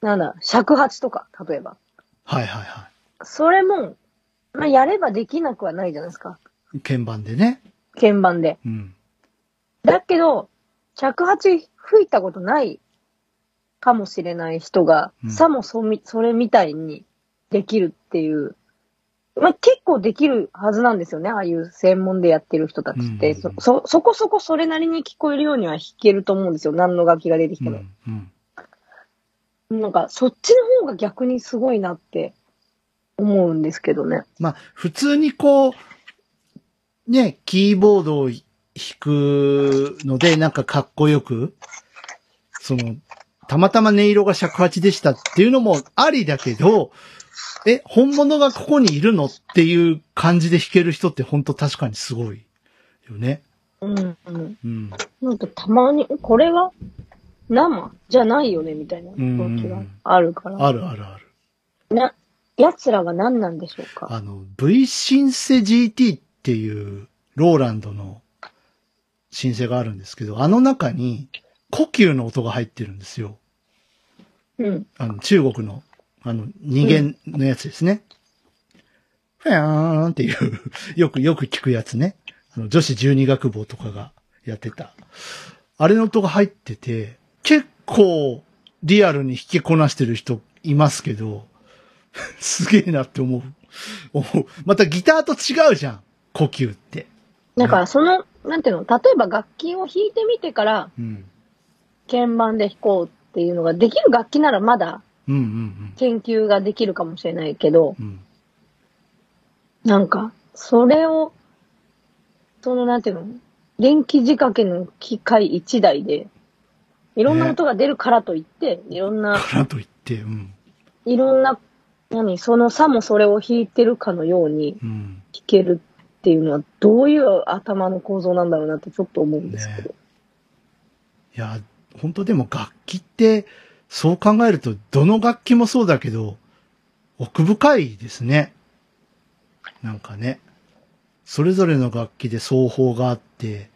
S2: なんだ、尺八とか、例えば。
S1: はいはいは
S2: それも、まあ、やればできなくはないじゃないですか。
S1: い。鍵盤でね。
S2: 鍵盤で。
S1: うん。
S2: だけど、尺八吹いたことないかもしれない人が、
S1: うん
S2: さもそみ、それみたいにできるっていう、まあ、結構できるはずなんですよね。ああいう専門でやってる人たちって、
S1: うんうんうん
S2: そ、そ、そこそこそれなりに聞こえるようには弾けると思うんですよ。何の楽器が出てきても。
S1: うん。うん。
S2: なんか、そっちの方が逆にすごいなって思うんですけどね。
S1: まあ、普通にこう、ね、キーボードを弾くので、なんかかっこよく、その、たまたま音色が尺八でしたっていうのもありだけど、え、本物がここにいるのっていう感じで弾ける人って本当確かにすごいよね。
S2: うん、うん。
S1: うん。
S2: なんかたまに、これは生じゃないよね、みたいな時があるから。
S1: あるあるある。
S2: な、奴らが何なんでしょうか？
S1: あの、V シンセ GT っていうローランドのシンセがあるんですけど、あの中に呼吸の音が入ってるんですよ。
S2: うん。
S1: あの、中国の、あの、二弦のやつですね。ふやーんっていう、(laughs) よくよく聞くやつね。あの、女子十二学坊とかがやってた。あれの音が入ってて、結構リアルに弾きこなしてる人いますけど、(laughs) すげえなって思う。思う。またギターと違うじゃん。呼吸って。
S2: だからその、なんていうの、例えば楽器を弾いてみてから
S1: うん。
S2: 鍵盤で弾こうっていうのができる楽器ならまだ
S1: うんうん
S2: 研究ができるかもしれないけど、
S1: うん。うん。
S2: なんか、それを、そのなんていうの、電気仕掛けの機械一台で、いろんな音が出るからといって、いろんな、
S1: からといって、うん。
S2: いろんな、何、その差もそれを弾いてるかのように
S1: うん。
S2: 弾けるっていうのは、どういう頭の構造なんだろうなってちょっと思うんですけど。
S1: いや、本当でも楽器って、そう考えると、どの楽器もそうだけど、奥深いですね。なんかね。それぞれの楽器で奏法があって、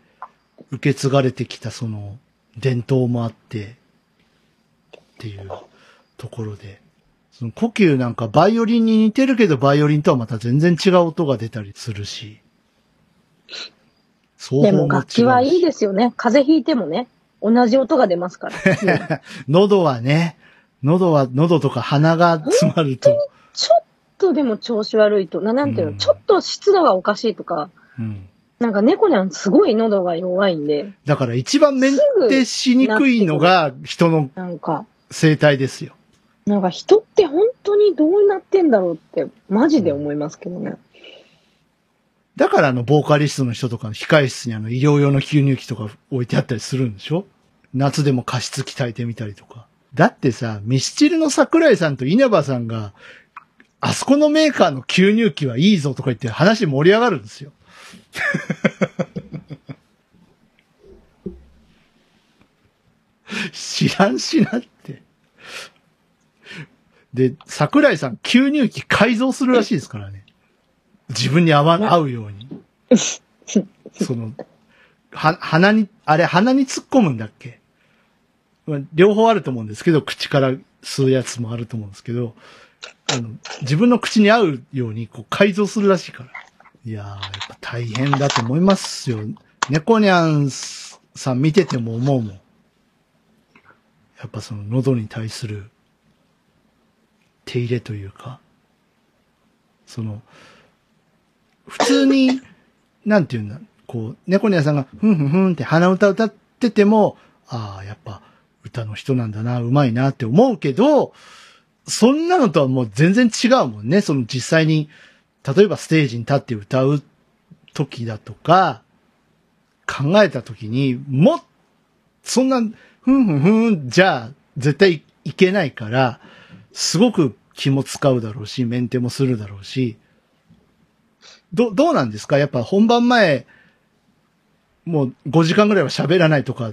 S1: 受け継がれてきたその伝統もあって、っていうところで。その呼吸なんかバイオリンに似てるけど、バイオリンとはまた全然違う音が出たりするし。奏
S2: で
S1: 法も違うし
S2: も楽器はいいですよね。風邪ひいてもね、同じ音が出ますから。(laughs)
S1: 喉はね、喉は、喉とか鼻が詰まると、
S2: ちょっとでも調子悪いと、ななんていうの、
S1: うん
S2: ちょっと湿度がおかしいとか、
S1: うん。
S2: なんか猫にはすごい喉が弱いんで、
S1: だから一番メンテしにくいのが人の
S2: なんか、
S1: 生態ですよ。
S2: なんか人って本当にどうなってんだろうって、マジで思いますけどね。
S1: だからあの、ボーカリストの人とかの控室にあの、医療用の吸入器とか置いてあったりするんでしょ？夏でも加湿器炊いてみたりとか。だってさ、ミスチルの桜井さんと稲葉さんが、あそこのメーカーの吸入器はいいぞとか言って話盛り上がるんですよ。(laughs) 知らんしなって。で、桜井さん吸入器改造するらしいですからね。自分に合わ、合うように。その、は、鼻に、あれ鼻に突っ込むんだっけ？両方あると思うんですけど、口から吸うやつもあると思うんですけど、あの、自分の口に合うようにこう改造するらしいから。いやー、やっぱ大変だと思いますよ。猫ニャンさん見てても思うもん。やっぱその喉に対する手入れというか、その、普通に、(laughs) なんていうんだ、こう、猫ニャさんがふんふんふんって鼻歌歌ってても、ああ、やっぱ歌の人なんだな、うまいなって思うけど、そんなのとはもう全然違うもんね。その実際に、例えばステージに立って歌う時だとか、考えた時に、も、そんな、ふんふんふんじゃあ、絶対いけないから、すごく気も使うだろうし、メンテもするだろうし、ど、どうなんですか？やっぱ本番前、もう5時間ぐらいは喋らないとか、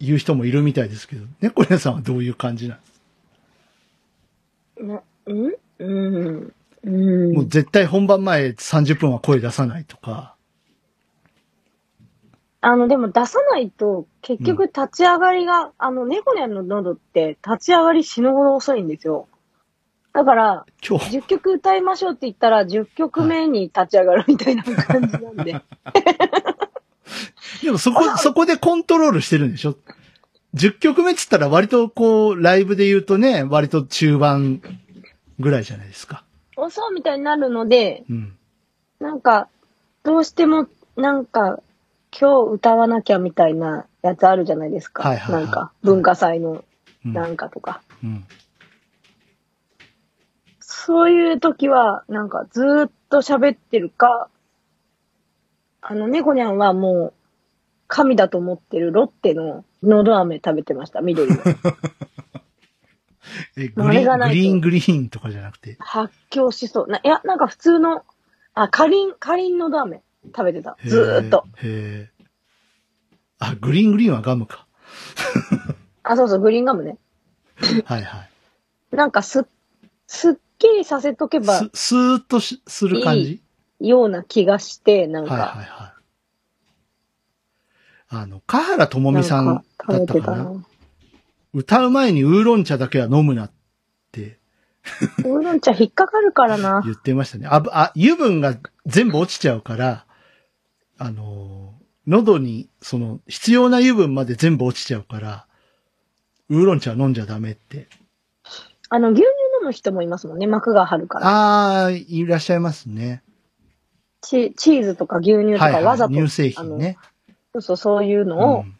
S1: 言う人もいるみたいですけど、猫屋さんはどういう感じなん？です
S2: な、うん？うん。うん。
S1: もう絶対本番前30分は声出さないとか。
S2: あの、でも出さないと、結局立ち上がりが、あの、猫ニャンの喉って立ち上がり死ぬほど遅いんですよ。だから、
S1: 今日、
S2: 10曲歌いましょうって言ったら、10曲目に立ち上がるみたいな感じなんで。(laughs)
S1: でもそこ、そこでコントロールしてるんでしょ ?10 曲目っつったら割とこう、ライブで言うとね、割と中盤ぐらいじゃないですか。
S2: 遅うみたいになるので、
S1: うん。
S2: なんか、どうしても、なんか、今日歌わなきゃみたいなやつあるじゃないですか。
S1: はいはいはい
S2: なんか、文化祭の
S1: うん。
S2: なんかとか。
S1: うん。
S2: そういう時は、なんかずーっと喋ってるか、あの、猫ニャンはもう、神だと思ってるロッテののど飴食べてました、緑の。(laughs)
S1: え、グリーン、グリーングリーンとかじゃなくて？
S2: 発狂しそう。な、いや、なんか普通の、あ、かりん、かりんのど飴食べてた。ずーっと。
S1: へー。へーあ、グリーングリーンはガムか。
S2: あ、そうそう、グリーンガムね。(laughs)
S1: はいはい。
S2: なんかす、すっきりさせとけば
S1: す、スーッとしする感じ？
S2: ような気がして、なん
S1: はいはい
S2: か、
S1: はい。あの、香原朋美さんだったかな？
S2: な。
S1: 歌う前にウーロン茶だけは飲むなって
S2: ウーロン茶引っかかるからな。(laughs)
S1: 言ってましたね。あ、ぶあ、油分が全部落ちちゃうから、あのー、喉に、その、必要な油分まで全部落ちちゃうから、ウーロン茶は飲んじゃダメって。
S2: あの、牛乳飲む人もいますもんね、膜が張るから。
S1: ああ、いらっしゃいますね。
S2: チチーズとか牛乳と
S1: はいはい。
S2: かわざと、
S1: 乳製品ね。
S2: そうそう、そういう
S1: う
S2: のを
S1: ん。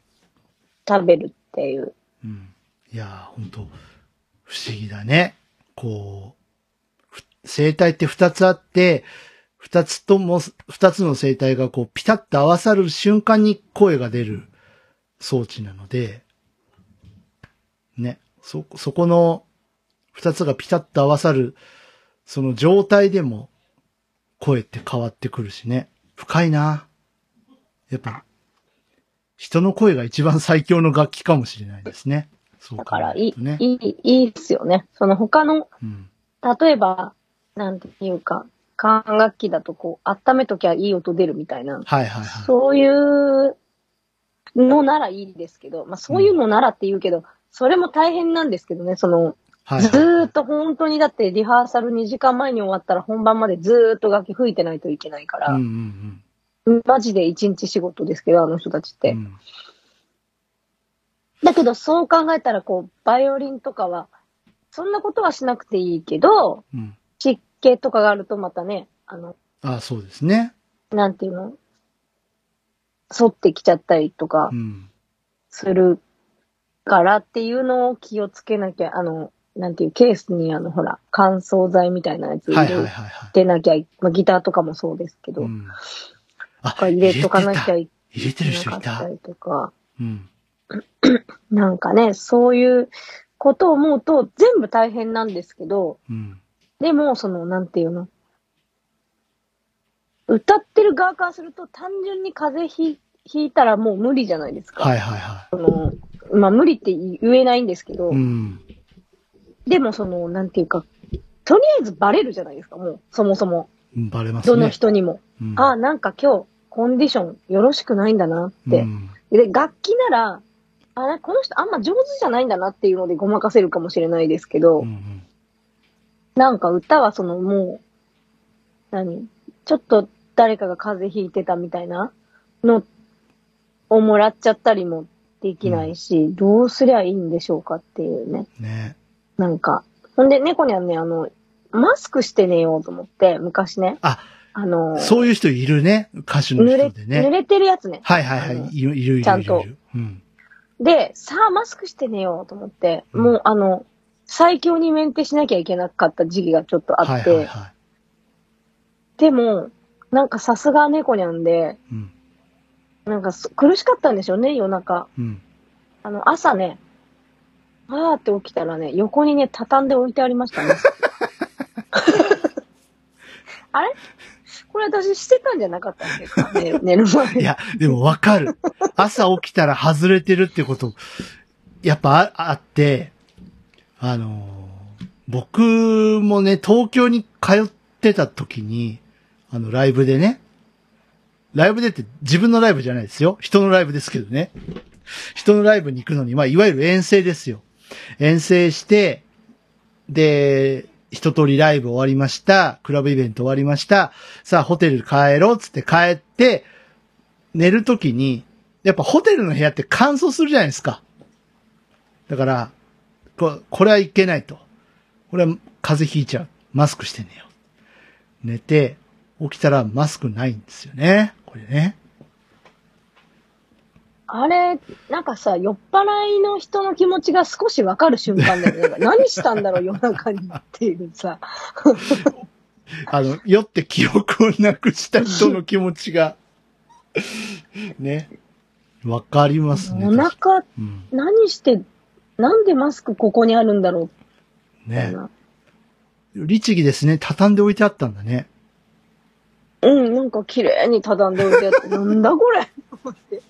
S2: 食べるっていう。
S1: うん。いやー、本当不思議だね。こう、ふ生態って二つあって、二つとも、二つの生態がこう、ピタッと合わさる瞬間に声が出る装置なので、ね、そ、そこの二つがピタッと合わさる、その状態でも声って変わってくるしね。深いな。やっぱ、人の声が一番最強の楽器かもしれないですね。そう考
S2: だから、いい。いい、いいですよね。その他の、
S1: うん。
S2: 例えば、なんていうか、管楽器だとこう、温めときゃいい音出るみたいな、
S1: はいはいはい。
S2: そういうのならいいですけど、まあそういうのならって言うけど、それも大変なんですけどね、その、
S1: はい
S2: ずーっと本当にだってリハーサル2時間前に終わったら本番までずーっと楽器吹いてないといけないから、
S1: うんうん
S2: マジで1日仕事ですけど、あの人たちって。
S1: うん。うん
S2: だけどそう考えたらこう、バイオリンとかは、そんなことはしなくていいけど、
S1: うん。
S2: 湿気とかがあるとまたね、あの、
S1: あそうですね。
S2: なんていうの？反ってきちゃったりとか
S1: うん。
S2: するからっていうのを気をつけなきゃ、あの、なんていう、ケースにあの、ほら、乾燥剤みたいなやつ
S1: はい
S2: 入れ
S1: はいはいはい。
S2: てなきゃい、まあ、ギターとかもそうですけど、
S1: うん。あ
S2: 入れとかなきゃい
S1: 入れて
S2: け
S1: る人いた。
S2: なかったりとか、
S1: うん。(clears throat)
S2: なんかね、そういうことを思うと全部大変なんですけど、
S1: うん。
S2: でも、その、なんていうの？歌ってる側からすると単純に風邪ひひいたらもう無理じゃないですか。
S1: はいはいは
S2: その、まあ無理って言えないんですけど、
S1: い。うん。
S2: でもその、なんていうか、とりあえずバレるじゃないですか、もう、そもそも。
S1: バレますね。
S2: どの人にも。
S1: うん、
S2: ああ、なんか今日、コンディションよろしくないんだなって。
S1: うん。
S2: で、楽器なら、あれ、この人あんま上手じゃないんだなっていうのでごまかせるかもしれないですけど、
S1: うんうん。
S2: なんか歌はそのもう、何？ちょっと誰かが風邪ひいてたみたいなのをもらっちゃったりもできないし、どうすりゃいいんでしょうかっていうね。
S1: ね。
S2: なんか。ほんで、猫にはね、あの、マスクして寝ようと思って、昔ね。
S1: あ、
S2: あの、
S1: そういう人いるね。歌手の人でね。
S2: 濡れてるやつね。
S1: はいはいはい。いるいるいる。
S2: ちゃんと
S1: うん。
S2: で、さあマスクして寝ようと思って、
S1: うん
S2: もうあの、最強にメンテしなきゃいけなかった時期がちょっとあって、
S1: はいはいは
S2: でも、なんかさすが猫にゃんで、
S1: い。うん。
S2: なんかそ苦しかったんでしょうね、夜中。
S1: うん。
S2: あの、朝ね、あーって起きたらね、横にね、畳んで置いてありましたね。(laughs) あれ？これ私してたんじゃなかったっけ？か、(laughs) ね、寝る前に。
S1: いや、でもわかる。朝起きたら外れてるってこと、やっぱああって、あのー僕もね、東京に通ってた時に、あの、ライブでね、ライブでって自分のライブじゃないですよ。人のライブですけどね。人のライブに行くのに、まあ、いわゆる遠征ですよ。遠征して、で、一通りライブ終わりました。クラブイベント終わりました。さあ、ホテル帰ろうっつって帰って、寝るときに、やっぱホテルの部屋って乾燥するじゃないですか。だから、ここれはいけないと。これは風邪ひいちゃう。マスクして寝よう。寝て、起きたらマスクないんですよね。これね。
S2: あれ、なんかさ、酔っ払いの人の気持ちが少しわかる瞬間だよね。なんか何したんだろう、夜中にっていうさ。
S1: あの、酔って記憶をなくした人の気持ちが、ね。わかりますね。
S2: お腹、
S1: うん。
S2: 何して、なんでマスクここにあるんだろう
S1: ね。
S2: な。
S1: 律儀ですね。畳んでおいてあったんだね。
S2: うん、なんか綺麗に畳んでおいてあって、なんだこれと思って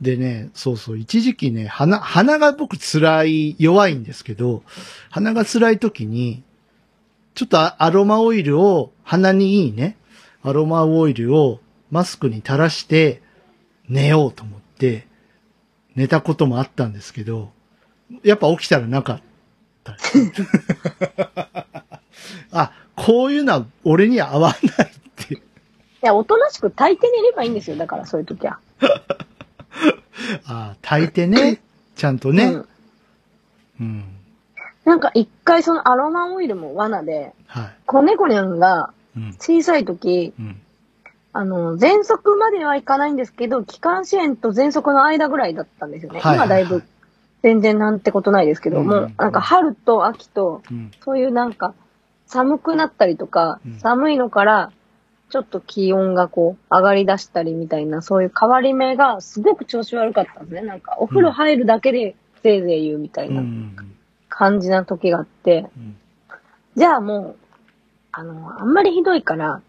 S1: でね、そうそう、一時期ね、鼻、鼻が僕辛い、弱いんですけど、鼻が辛い時に、ちょっとアアロマオイルを、鼻にいいね、アロマオイルをマスクに垂らして寝ようと思って、寝たこともあったんですけど、やっぱ起きたらなかった。(laughs) あ、こういうのは俺には合わないって。
S2: いや、おとなしく炊いて寝ればいいんですよ。だからそういう時は。
S1: あ炊いてね、ちゃんとね。
S2: うん。
S1: うん。
S2: なんか一回そのアロマオイルも罠で、
S1: はい。
S2: 子猫にゃんが
S1: うん。
S2: 小さい時、
S1: うん。
S2: あの、喘息まではいかないんですけど、気管支炎と喘息の間ぐらいだったんですよね。
S1: はいはいはい
S2: 今だいぶ全然なんてことないですけど、
S1: うん
S2: もうなんか春と秋と、
S1: うん。
S2: そういうなんか寒くなったりとか、
S1: うん
S2: 寒いのからちょっと気温がこう上がり出したりみたいな、そういう変わり目がすごく調子悪かったんですね。なんかお風呂入るだけでぜいぜい言うみたい。なん感じな時があって、
S1: うん
S2: じゃあもう、あの、あんまりひどいから、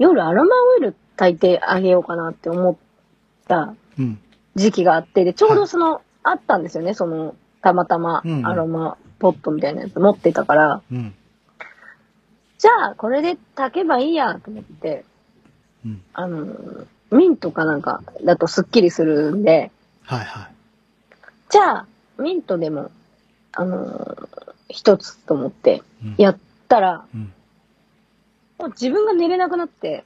S2: 夜アロマオイル炊いてあげようかなって思った
S1: うん。
S2: 時期があって、で、ちょうどその、あったんですよね、その、たまたまアロマポットみたいなやつ持ってたから、
S1: うん。
S2: じゃあこれで炊けばいいやと思って、
S1: うん。
S2: あの、ミントかなんかだとスッキリするんで、
S1: はいはい。
S2: じゃあ、ミントでも、あの、一つと思って
S1: うん、
S2: やったら、
S1: うん。
S2: もう自分が寝れなくなって、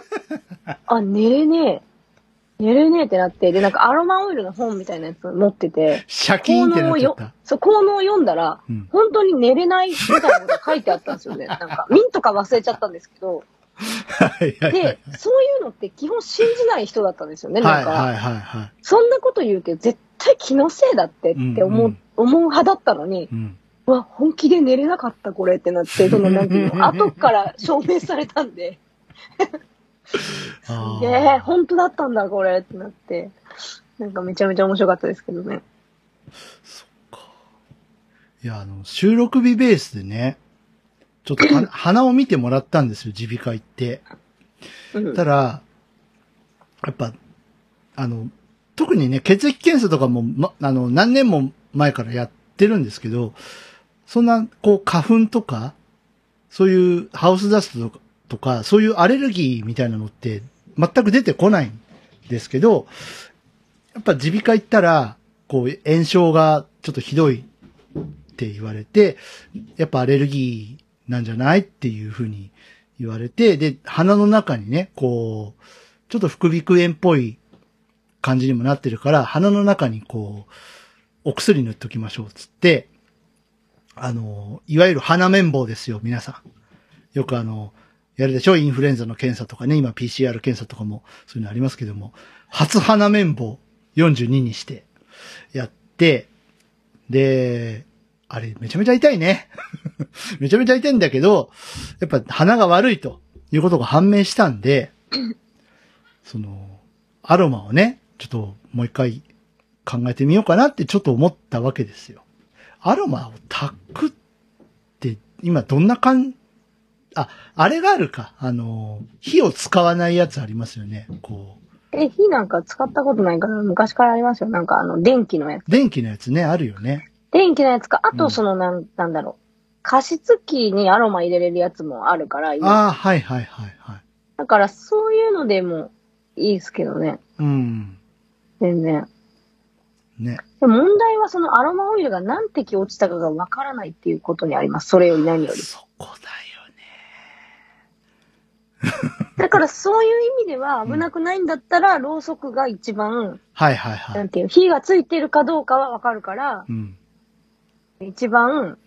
S2: (laughs) あ、寝れねえ。寝れねえってなって、で、なんかアロマオイルの本みたいなやつ持ってて、
S1: シャキーンってなっちゃった。
S2: そう、効能を読んだら、
S1: うん。
S2: 本当に寝れないみたいなこと書いてあったんですよね。なんか、(laughs) ミンとか忘れちゃったんですけど、
S1: はいはいはい
S2: で。、そういうのって基本信じない人だったんですよね。なんか、
S1: はいはいはいはい。
S2: そんなこと言うけど、絶対気のせいだってって思う、
S1: うんうん
S2: 思う派だったのに、
S1: うん。
S2: うわ、本気で寝れなかったこれってなって、そのなんていうの、(laughs) 後から証明されたんで、
S1: あ
S2: ええ本当だったんだこれってなって、なんかめちゃめちゃ面白かったですけどね。
S1: いや、あの、収録日ベースでね、ちょっとは (clears throat) 鼻を見てもらったんですよ、耳鼻科行って。
S2: うん。
S1: たら、やっぱ、あの、特にね、血液検査とかも、ま、あの、何年も前からやってるんですけど、そんな、こう、花粉とか、そういうハウスダストとか、とかそういうアレルギーみたいなのって、全く出てこないんですけど、やっぱ耳鼻科行ったら、こう、炎症がちょっとひどいって言われて、やっぱアレルギーなんじゃないっていうふうに言われて、で、鼻の中にね、こう、ちょっと副鼻腔炎っぽい感じにもなってるから、鼻の中にこう、お薬塗っときましょう、つって、あの、いわゆる鼻綿棒ですよ、皆さん。よくあの、やるでしょ？インフルエンザの検査とかね、今 PCR 検査とかもそういうのありますけども、初鼻綿棒42にしてやって、で、あれめちゃめちゃ痛いね。(laughs) めちゃめちゃ痛いんだけど、やっぱ鼻が悪いということが判明したんで、その、アロマをね、ちょっともう一回考えてみようかなってちょっと思ったわけですよ。アロマを炊くって、今どんな感あ、あれがあるか。あの、火を使わないやつありますよね。こう、
S2: え、火なんか使ったことないか？ら、昔からありますよ。なんかあの、電気のやつ。
S1: 電気のやつね、あるよね。
S2: 電気のやつか、あ
S1: うん
S2: とその、なん、なんだろう。加湿器にアロマ入れれるやつもあるから、今
S1: ああ、はいはいはいはい。
S2: だからそういうのでもいいですけどね。
S1: うん。
S2: 全然。
S1: ね。
S2: でも問題はそのアロマオイルが何滴落ちたかがわからないっていうことにあります。それより何より。
S1: そこだよ (laughs)
S2: だからそういう意味では危なくないんだったら、ろうそくが一番、
S1: ね。はいはいは
S2: ないん。ていう、火がついてるかどうかはわかるから、
S1: うん。
S2: 一番、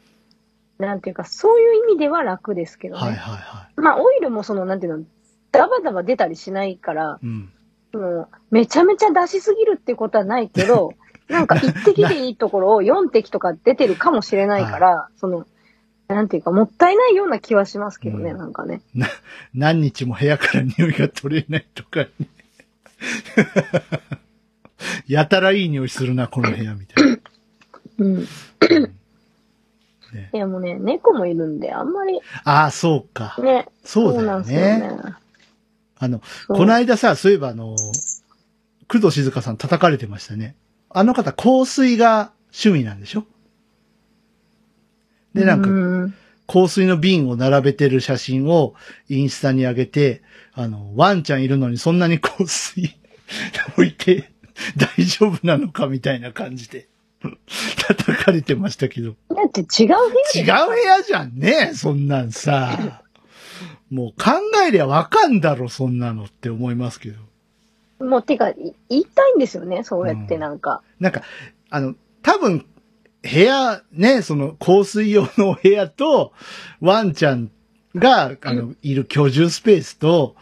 S2: なんていうか、そういう意味では楽ですけどね。
S1: はいはいは
S2: まあ、オイルもその、なんていうの、ダバダバ出たりしないから、
S1: い。うん。
S2: そのめちゃめちゃ出しすぎるってことはないけど、(laughs) なんか一滴でいいところを4滴とか出てるかもしれないから、その、なんていうか、もったいないような気はしますけどね、
S1: うん
S2: なんかね。
S1: 何日も部屋から匂いが取れないとかね。(laughs) やたらいい匂いするな、この部屋みたいな。
S2: うん。
S1: ね、
S2: いやもうね、猫もいるんで、あんまり
S1: ああ、そうか。
S2: ね、
S1: そうだよ
S2: なんですよ
S1: ね。
S2: ね。
S1: あの、
S2: そう
S1: この間さ、そういえばあの、工藤静香さん叩かれてましたね。あの方、香水が趣味なんでしょ？で、なんか、
S2: うん
S1: 香水の瓶を並べてる写真をインスタに上げて、あの、ワンちゃんいるのにそんなに香水 (laughs) 置いて大丈夫なのかみたいな感じで (laughs) 叩かれてましたけど。
S2: だって違う部屋
S1: 違う
S2: で
S1: 部屋じゃんねそんなんさ。もう考えりゃわかんだろ、そんなのって思いますけど。
S2: もう、てか、い言いたいんですよね、そうやってなんか。
S1: なんか、あの、多分、部屋、ね、その、香水用のお部屋と、ワンちゃんが、あの、いる居住スペースと、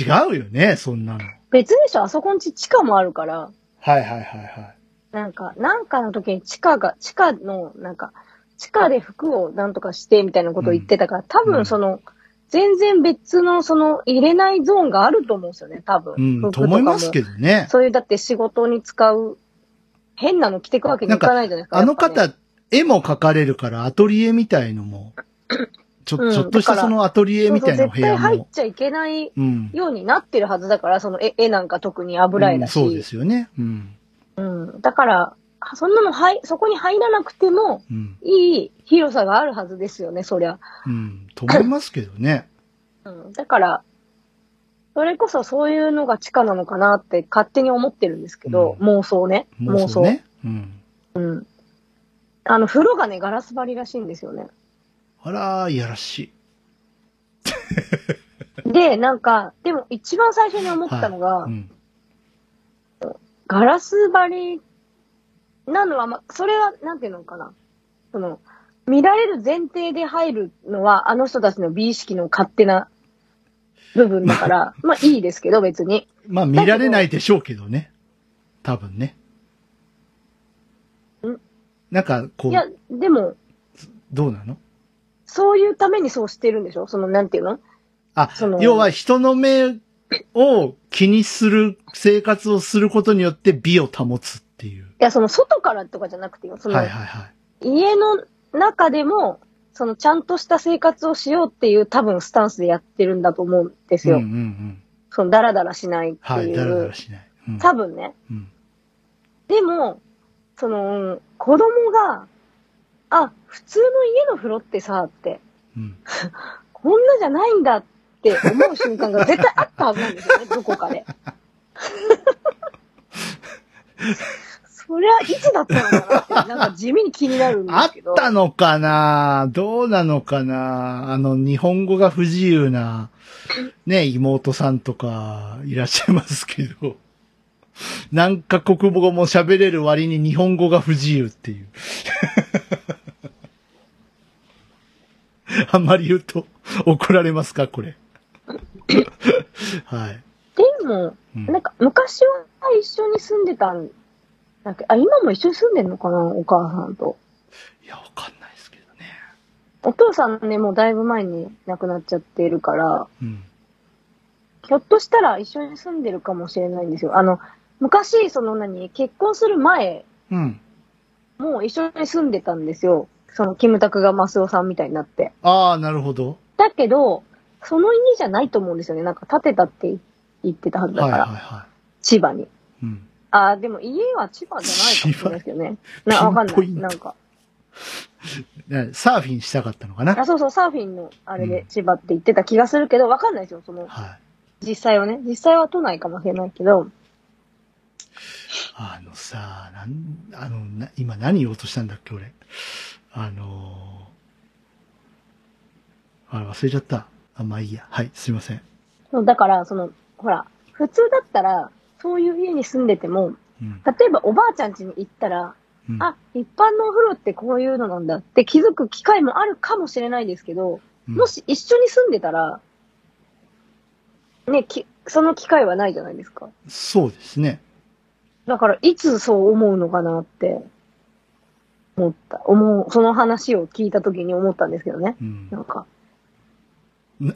S1: 違うよね、そんなの。
S2: 別でしょ、あそこんち地下もあるから、
S1: はいはいはいはい。
S2: なんか、なんかの時に地下が、地下の、なんか、地下で服をなんとかしてみたいなことを言ってたから、多
S1: うん
S2: 分その、全然別のその入れないゾーンがあると思うんですよね、多分。
S1: うん、と思いますけどね。
S2: そういう、だって仕事に使う、変なの着てくわけにいかないじゃないですか。
S1: あの方、絵も描かれるから、アトリエみたいのも、ちょ、
S2: うん
S1: ちょっとしたそのアトリエみたいな部屋
S2: そうそう絶対入っ
S1: も。
S2: ちゃいけない
S1: うん。
S2: ようになってるはずだから、その絵絵なんか特に油絵だし。
S1: うんそうですよね。うん。
S2: うん。だから、そんなの入、そこに入らなくても、
S1: うん。
S2: いい広さがあるはずですよね、そりゃ。
S1: うん。と思いますけどね。
S2: うん。だから、それこそそういうのが地下なのかなって勝手に思ってるんですけど、
S1: う
S2: 妄想ね。
S1: 妄想ね。うん。
S2: うん。あの、風呂がね、ガラス張りらしいんですよね。
S1: あらー、いやらしい。
S2: で、なんか、でも一番最初に思ったのが、
S1: うん。
S2: ガラス張りなのは、ま、それは、なんていうのかな。その、見られる前提で入るのは、あの人たちの美意識の勝手な部分だから、まあいいですけど、別に。
S1: まあ見られないでしょうけどね。多分ね。
S2: ん
S1: なんか、こ、
S2: いうや、でも、
S1: どうなの？
S2: そういうためにそうしてるんでしょ？その、なんていうの？
S1: あ
S2: その、
S1: 要は人の目を気にする生活をすることによって美を保つっていう。
S2: いや、その、外からとかじゃなくてよ。その、
S1: はいはいはい。
S2: 家の中でも、その、ちゃんとした生活をしようっていう多分スタンスでやってるんだと思うんですよ。
S1: うんうんうん。
S2: その、ダラダラしないって
S1: はい、
S2: いう。
S1: だらだらしない。うん。
S2: 多分ね。
S1: うん。
S2: でも、その、子供が、あ、普通の家の風呂ってさ、って、
S1: うん。(laughs)
S2: こんなじゃないんだって思う瞬間が絶対あったはずなんですよね、どこかで。(laughs) そりゃ、いつだったのかなって、なんか地味に気になるんで
S1: あっ
S2: すけど。
S1: たのかな？どうなのかな？あの、日本語が不自由な、ね、妹さんとかいらっしゃいますけど、何カ国語も喋れる割に日本語が不自由っていう。(laughs) あんまり言うと怒られますかこれ。(laughs) はい。
S2: でも、
S1: うん
S2: なんか昔は一緒に住んでたんだけど、あ、今も一緒に住んでんのかなお母さんと。
S1: いや、わかんないですけどね。
S2: お父さんね、もうだいぶ前に亡くなっちゃってるから、
S1: うん。
S2: ひょっとしたら一緒に住んでるかもしれないんですよ。あの、昔、その何、結婚する前、
S1: うん。
S2: もう一緒に住んでたんですよ。その、キムタクがマスオさんみたいになって。
S1: ああ、なるほど。
S2: だけど、その家じゃないと思うんですよね。なんか建てたって言ってたはずだ
S1: はい
S2: から、
S1: はいは
S2: 千葉に。
S1: い。うん。
S2: ああ、でも家は千葉じゃないかもしれないですけどね。な、わかんない。
S1: ピンポイント
S2: なんか。
S1: ねサーフィンしたかったのかな？
S2: あ、そうそう、サーフィンのあれ
S1: うん
S2: で千葉って言ってた気がするけど、わかんないですよ。その、
S1: はい。
S2: 実際はね。実際は都内かもしれないけど、
S1: あのさ、なん、あの、な今何言おうとしたんだっけ、俺？あのー、あれ忘れちゃった。あ、まあいいや。はい、すいません。
S2: そうだから、その、ほら、普通だったら、そういう家に住んでても、
S1: うん。
S2: 例えばおばあちゃん家に行ったら、
S1: うん、
S2: あ、一般のお風呂ってこういうのなんだって気づく機会もあるかもしれないですけど、
S1: うん
S2: もし一緒に住んでたら、ね、き、その機会はないじゃないですか。
S1: そうですね。
S2: だから、いつそう思うのかなって、思った。思う、その話を聞いた時に思ったんですけどね。
S1: うん
S2: な。んか、(laughs)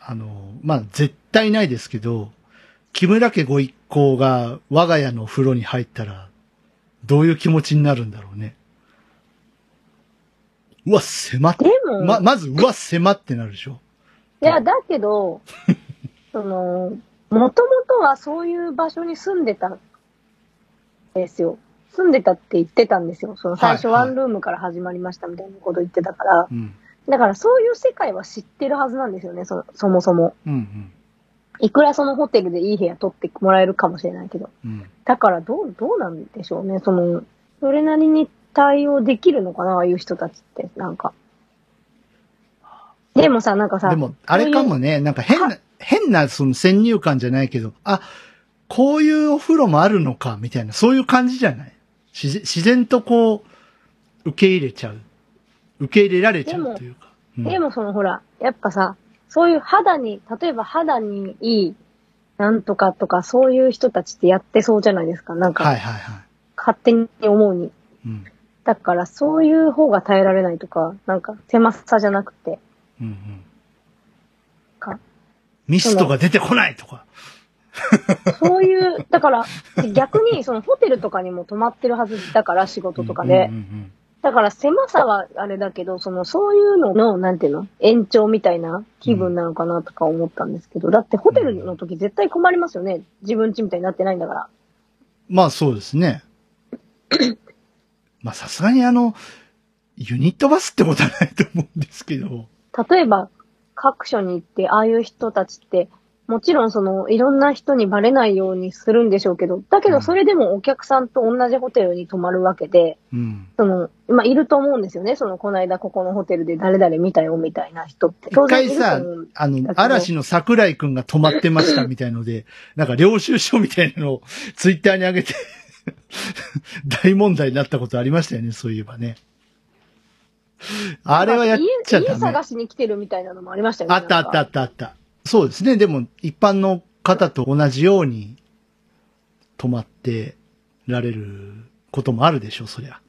S1: あのー、まあ、絶対ないですけど、木村家ご一行が我が家の風呂に入ったら、どういう気持ちになるんだろうね。うわ、狭っ。
S2: でも、
S1: ま、まず、うわ、狭ってなるでしょ。
S2: いや、だけど、(laughs) その、もともとはそういう場所に住んでたんですよ。住んでたって言ってたんですよ。その最初
S1: はいはい
S2: ワンルームから始まりましたみたいなこと言ってたから。
S1: うん。
S2: だからそういう世界は知ってるはずなんですよね、そそもそも。
S1: うん、うん。
S2: いくらそのホテルでいい部屋取ってもらえるかもしれないけど。
S1: うん。
S2: だからどう、どうなんでしょうね。その、それなりに対応できるのかな、ああいう人たちって。なんか。でもさ、なんかさ、
S1: でも、あれかもね、なんか変な、変なその先入観じゃないけど、あ、こういうお風呂もあるのか、みたいな、そういう感じじゃない？自然自然とこう、受け入れちゃう。受け入れられちゃうというか。うん
S2: でもそのほら、やっぱさ、そういう肌に、例えば肌にいい、なんとかとか、そういう人たちってやってそうじゃないですか。なんか、
S1: はいはいはい。
S2: 勝手に思うに。
S1: うん。
S2: だから、そういう方が耐えられないとか、なんか、狭さじゃなくて、
S1: うんうん。
S2: か、
S1: ミストが出てこないとか。
S2: そういう、だから、逆に、そのホテルとかにも泊まってるはずだから、仕事とかで。
S1: うんうん
S2: だから、狭さはあれだけど、その、そういうのの、なんていうの？延長みたいな気分なのかなとか思ったんですけど、だってホテルの時絶対困りますよね。自分家みたいになってないんだから。
S1: まあそうですね。(coughs) まあさすがにあの、ユニットバスってことはないと思うんですけど。
S2: 例えば、各所に行って、ああいう人たちって、もちろんその、いろんな人にバレないようにするんでしょうけど、だけどそれでもお客さんと同じホテルに泊まるわけで、
S1: うん。
S2: その、まあ、いると思うんですよね。その、この間ここのホテルで誰々見たよみたいな人って。
S1: 一回さあの、嵐の桜井くんが泊まってましたみたいので、(laughs) なんか領収書みたいなのをツイッターに上げて、(laughs) 大問題になったことありましたよね、そういえばね。あれはやっちゃ
S2: 家家
S1: ダメ。
S2: 探しに来てるみたいなのもありましたよね。
S1: あったあったあったあった。そうですね。でも、一般の方と同じように泊まってられることもあるでしょう、そりゃ。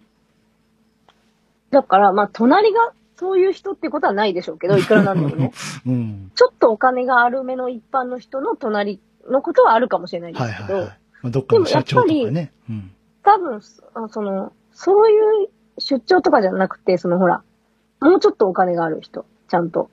S2: だから、まあ、隣がそういう人ってことはないでしょうけど、いくらなんでもね。(laughs)
S1: うん。
S2: ちょっとお金があるめの一般の人の隣のことはあるかもしれないで
S1: はい
S2: すけど、
S1: はいはい。まあ、どっかの社長とかね。うん。
S2: 多分、あその、そういう出張とかじゃなくて、そのほら、もうちょっとお金がある人、ちゃんと。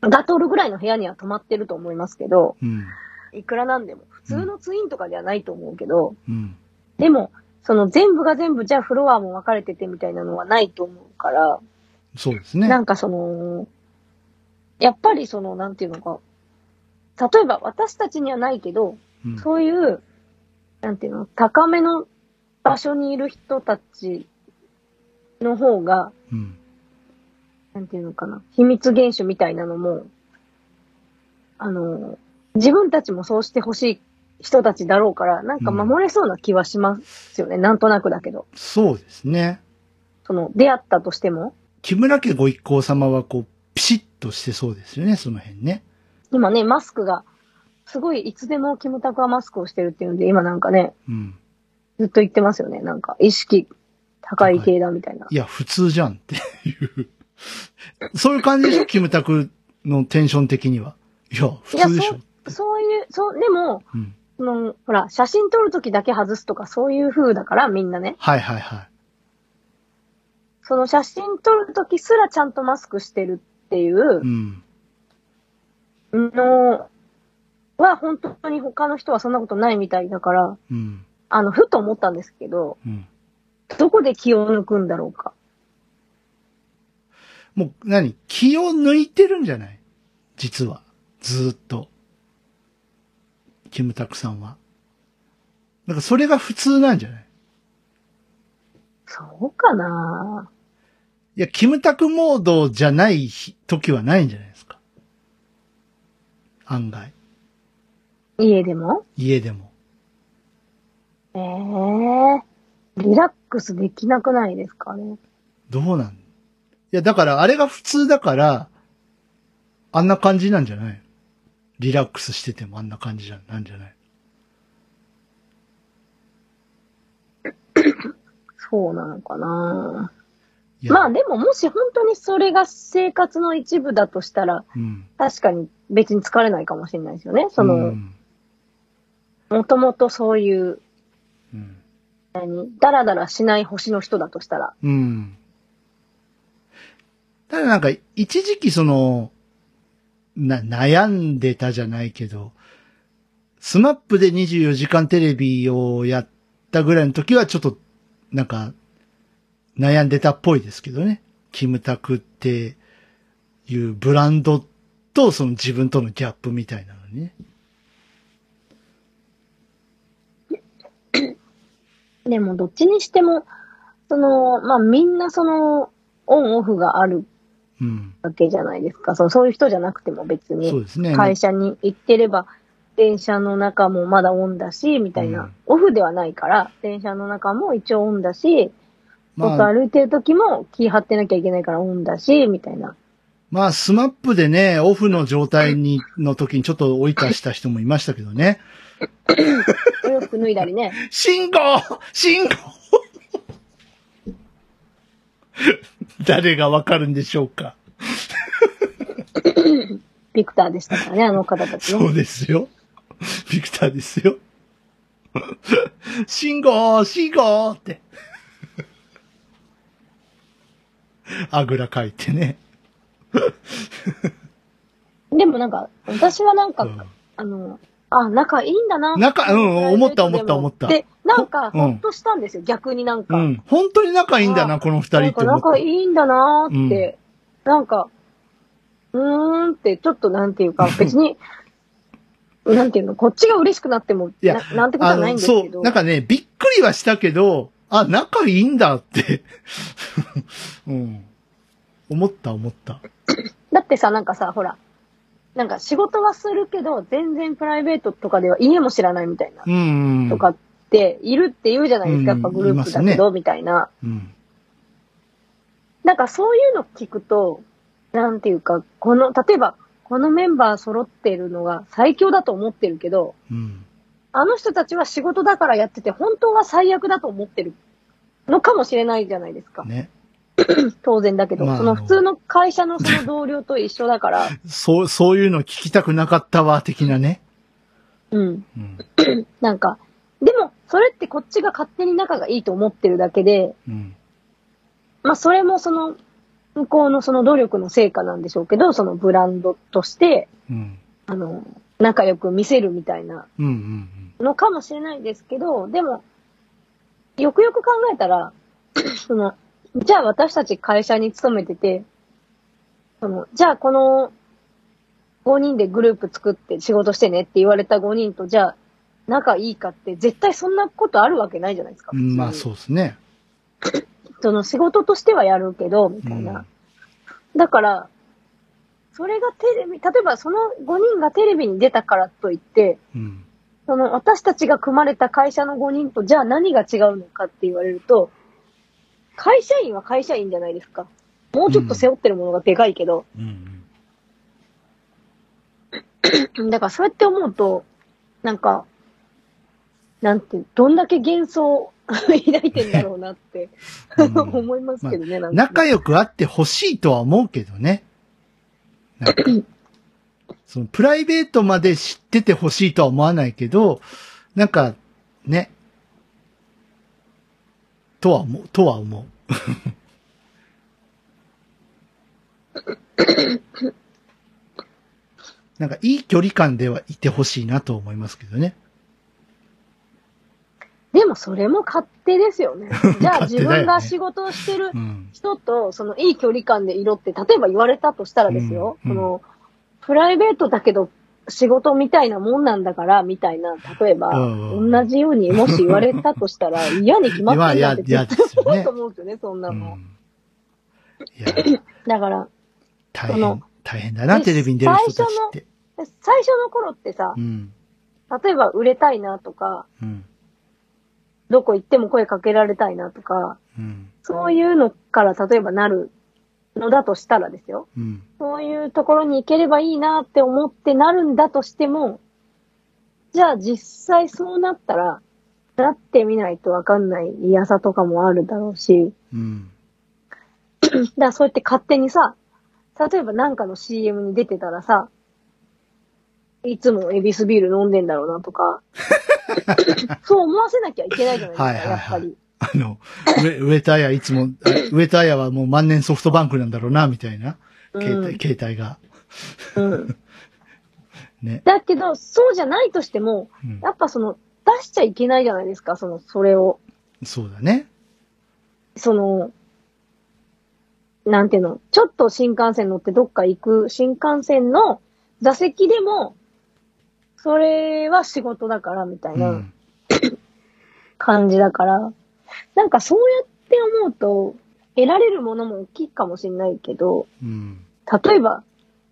S2: ガトールぐらいの部屋には泊まってると思いますけど、
S1: うん。
S2: いくらなんでも、普通のツインとかではないと思うけど、
S1: うん。
S2: でも、その全部が全部、じゃあフロアも分かれててみたいなのはないと思うから、
S1: そうですね。
S2: なんかその、やっぱりその、なんていうのか、例えば私たちにはないけど、
S1: うん
S2: そういう、なんていうの、高めの場所にいる人たちの方が、
S1: うん。
S2: なんていうのかな、秘密厳守みたいなのも、あの、自分たちもそうしてほしい人たちだろうから、なんか守れそうな気はしますよね、なんとなくだけど。
S1: そうですね。
S2: その、出会ったとしても。
S1: 木村家ご一行様はこう、ピシッとしてそうですよね、その辺ね。
S2: 今ね、マスクが、すごいいつでもキムタクはマスクをしてるっていうんで、今なんかね、
S1: うん。
S2: ずっと言ってますよね。なんか、意識高い系だみたいな。
S1: いや、普通じゃんっていう。そういう感じでしょ、キムタクのテンション的には。いや、普通でしょ。
S2: そういう、そう、でも、
S1: うん。
S2: その、ほら、写真撮るときだけ外すとかそういう風だから、みんなね。
S1: はいはいはい。
S2: その写真撮るときすらちゃんとマスクしてるっていう
S1: うん。
S2: のは、本当に他の人はそんなことないみたいだから、
S1: うん。
S2: あの、ふと思ったんですけど、
S1: うん。
S2: どこで気を抜くんだろうか。
S1: もう、何？気を抜いてるんじゃない？実は。ずーっと。キムタクさんは。なんかそれが普通なんじゃない？
S2: そうかない
S1: や、キムタクモードじゃない日時はないんじゃないですか。案外。
S2: 家でも？
S1: 家でも。
S2: ええリラックスできなくないですかね。
S1: どうなんいや、だからあれが普通だから、あんな感じなんじゃない？リラックスしててもあんな感じじゃなんじゃない？(coughs)
S2: そうなのかなまあでももし本当にそれが生活の一部だとしたら、
S1: うん。
S2: 確かに別に疲れないかもしれないですよね。そうの、
S1: ん。
S2: もともとそういう、
S1: うん。
S2: 何、ダラダラしない星の人だとしたら。
S1: うん。ただなんか、一時期その、な、悩んでたじゃないけど、スマップで24時間テレビをやったぐらいの時はちょっと、なんか、悩んでたっぽいですけどね。キムタクっていうブランドとその自分とのギャップみたいなのね。
S2: でもどっちにしても、その、まあみんなその、オンオフがある。わけじゃないですか。そうそういう人じゃなくても別
S1: そう
S2: に、
S1: ですね。
S2: 会社に行ってれば、電車の中もまだオンだし、みたいな、
S1: うん
S2: オフではないから、電車の中も一応オンだし、
S1: まあ
S2: 外歩いてる時も気張ってなきゃいけないからオンだし、みたいな。
S1: まあ、スマップでね、オフの状態に、の時にちょっと追い出した人もいましたけどね。(laughs)
S2: お洋服脱いだりね。(laughs)
S1: 信号信号誰がわかるんでしょうか？
S2: ビクターでしたからね、あの方たち
S1: そ
S2: ね。
S1: うですよ。ビクターですよ。(laughs) 信号信号って。あぐらかいてね。
S2: でもなんか、私はなんか、
S1: うん
S2: あの、あ、仲いいんだな。
S1: 仲うん思った思った思った
S2: で、なんか、
S1: うん
S2: ほっとしたんですよ、逆になんか。
S1: うん。本当に仲いいんだな、
S2: あ
S1: この二人
S2: なんか
S1: って思った。
S2: 仲いいんだなーって、なんか、うーんって、ちょっとなんていうか、(laughs) 別に、なんていうの、こっちが嬉しくなっても、
S1: いや
S2: ななんてことはないんですけ
S1: そう、
S2: ど。
S1: なんかね、びっくりはしたけど、あ、仲いいんだって。(laughs) うん。思った思った。
S2: だってさ、なんかさ、ほら、なんか仕事はするけど、全然プライベートとかでは家も知らないみたいな。とかっているって言うじゃないですか、
S1: うん
S2: やっぱグループだけど、みたいな。
S1: うん。
S2: なんかそういうの聞くと、なんていうか、この、例えば、このメンバー揃ってるのが最強だと思ってるけど、
S1: うん。
S2: あの人たちは仕事だからやってて、本当は最悪だと思ってるのかもしれないじゃないですか。
S1: ね。(clears throat)
S2: 当然だけど、
S1: まあ
S2: その普通の会社のその同僚と一緒だから、(laughs)
S1: そう、そういうの聞きたくなかったわ、的なね。
S2: うん。
S1: うん。(clears throat)
S2: なんか、でも、それってこっちが勝手に仲がいいと思ってるだけで、
S1: うん。
S2: まあ、それもその、向こうのその努力の成果なんでしょうけど、そのブランドとして、
S1: うん。
S2: あの、仲良く見せるみたいな。のかもしれないですけど、でも、よくよく考えたら、(clears throat) その、じゃあ私たち会社に勤めてて、その、じゃあこの5人でグループ作って仕事してねって言われた5人と、じゃあ仲いいかって絶対そんなことあるわけないじゃないですか。
S1: うん。まあそうですね。(coughs)
S2: その仕事としてはやるけど、みたいな。だから、それがテレビ、例えばその5人がテレビに出たからといって、
S1: うん。
S2: その私たちが組まれた会社の5人とじゃあ何が違うのかって言われると、会社員は会社員じゃないですか。もうちょっと背負ってるものがでかいけど、
S1: うん。
S2: だからそうやって思うと、なんか、なんて、どんだけ幻想を抱いてんだろうなって、
S1: うん
S2: 思いますけどね、なんか。
S1: 仲良くあってほしいとは思うけどね。そのプライベートまで知っててほしいとは思わないけど、なんか、ね。とは思う、とは思う。(laughs) なんかいい距離感ではいてほしいなと思いますけどね。
S2: でもそれも勝手ですよね。(laughs) じゃあ自分が仕事をしてる
S1: うん。
S2: 人と、そのいい距離感でいろって、例えば言われたとしたらですよ、
S1: うん
S2: その、プライベートだけど仕事みたいなもんなんだから、みたいな、例えば、
S1: うん
S2: 同じようにもし言われたとしたら、嫌に決まってんだって絶対思うと思うんですよね、そんな
S1: う
S2: の。
S1: ん、いや、
S2: だから、
S1: 大変大変だな、
S2: で
S1: テレビに出る人たちって。
S2: 最初の頃ってさ
S1: う、ん。
S2: 例えば売れたいなとか、
S1: うん。
S2: どこ行っても声かけられたいなとか、
S1: うん。
S2: そういうのから例えばなるのだとしたらですよ。
S1: うん。
S2: そういうところに行ければいいなって思ってなるんだとしても、じゃあ実際そうなったら、なってみないとわかんない嫌さとかもあるだろうし、
S1: うん。
S2: だからそうやって勝手にさ、例えばなんかの CM に出てたらさ、いつもエビスビール飲んでんだろうなとか、(laughs) そう思わせなきゃいけないじゃないですか、
S1: はいはいはい
S2: やっぱり。
S1: あの、ウェウェターヤいつも、あウェターヤはもう万年ソフトバンクなんだろうな、みたいな。携帯、
S2: うん
S1: 携帯が。
S2: うん。(laughs)
S1: ね。
S2: だけど、そうじゃないとしても、
S1: うん
S2: やっぱその、出しちゃいけないじゃないですか、その、それを。
S1: そうだね。
S2: その、なんていうの、ちょっと新幹線乗ってどっか行く新幹線の座席でも、それは仕事だから、みたいうなん (coughs) 感じだから、なんかそうやって思うと、得られるものも大きいかもしれないけど、
S1: うん。
S2: 例えば、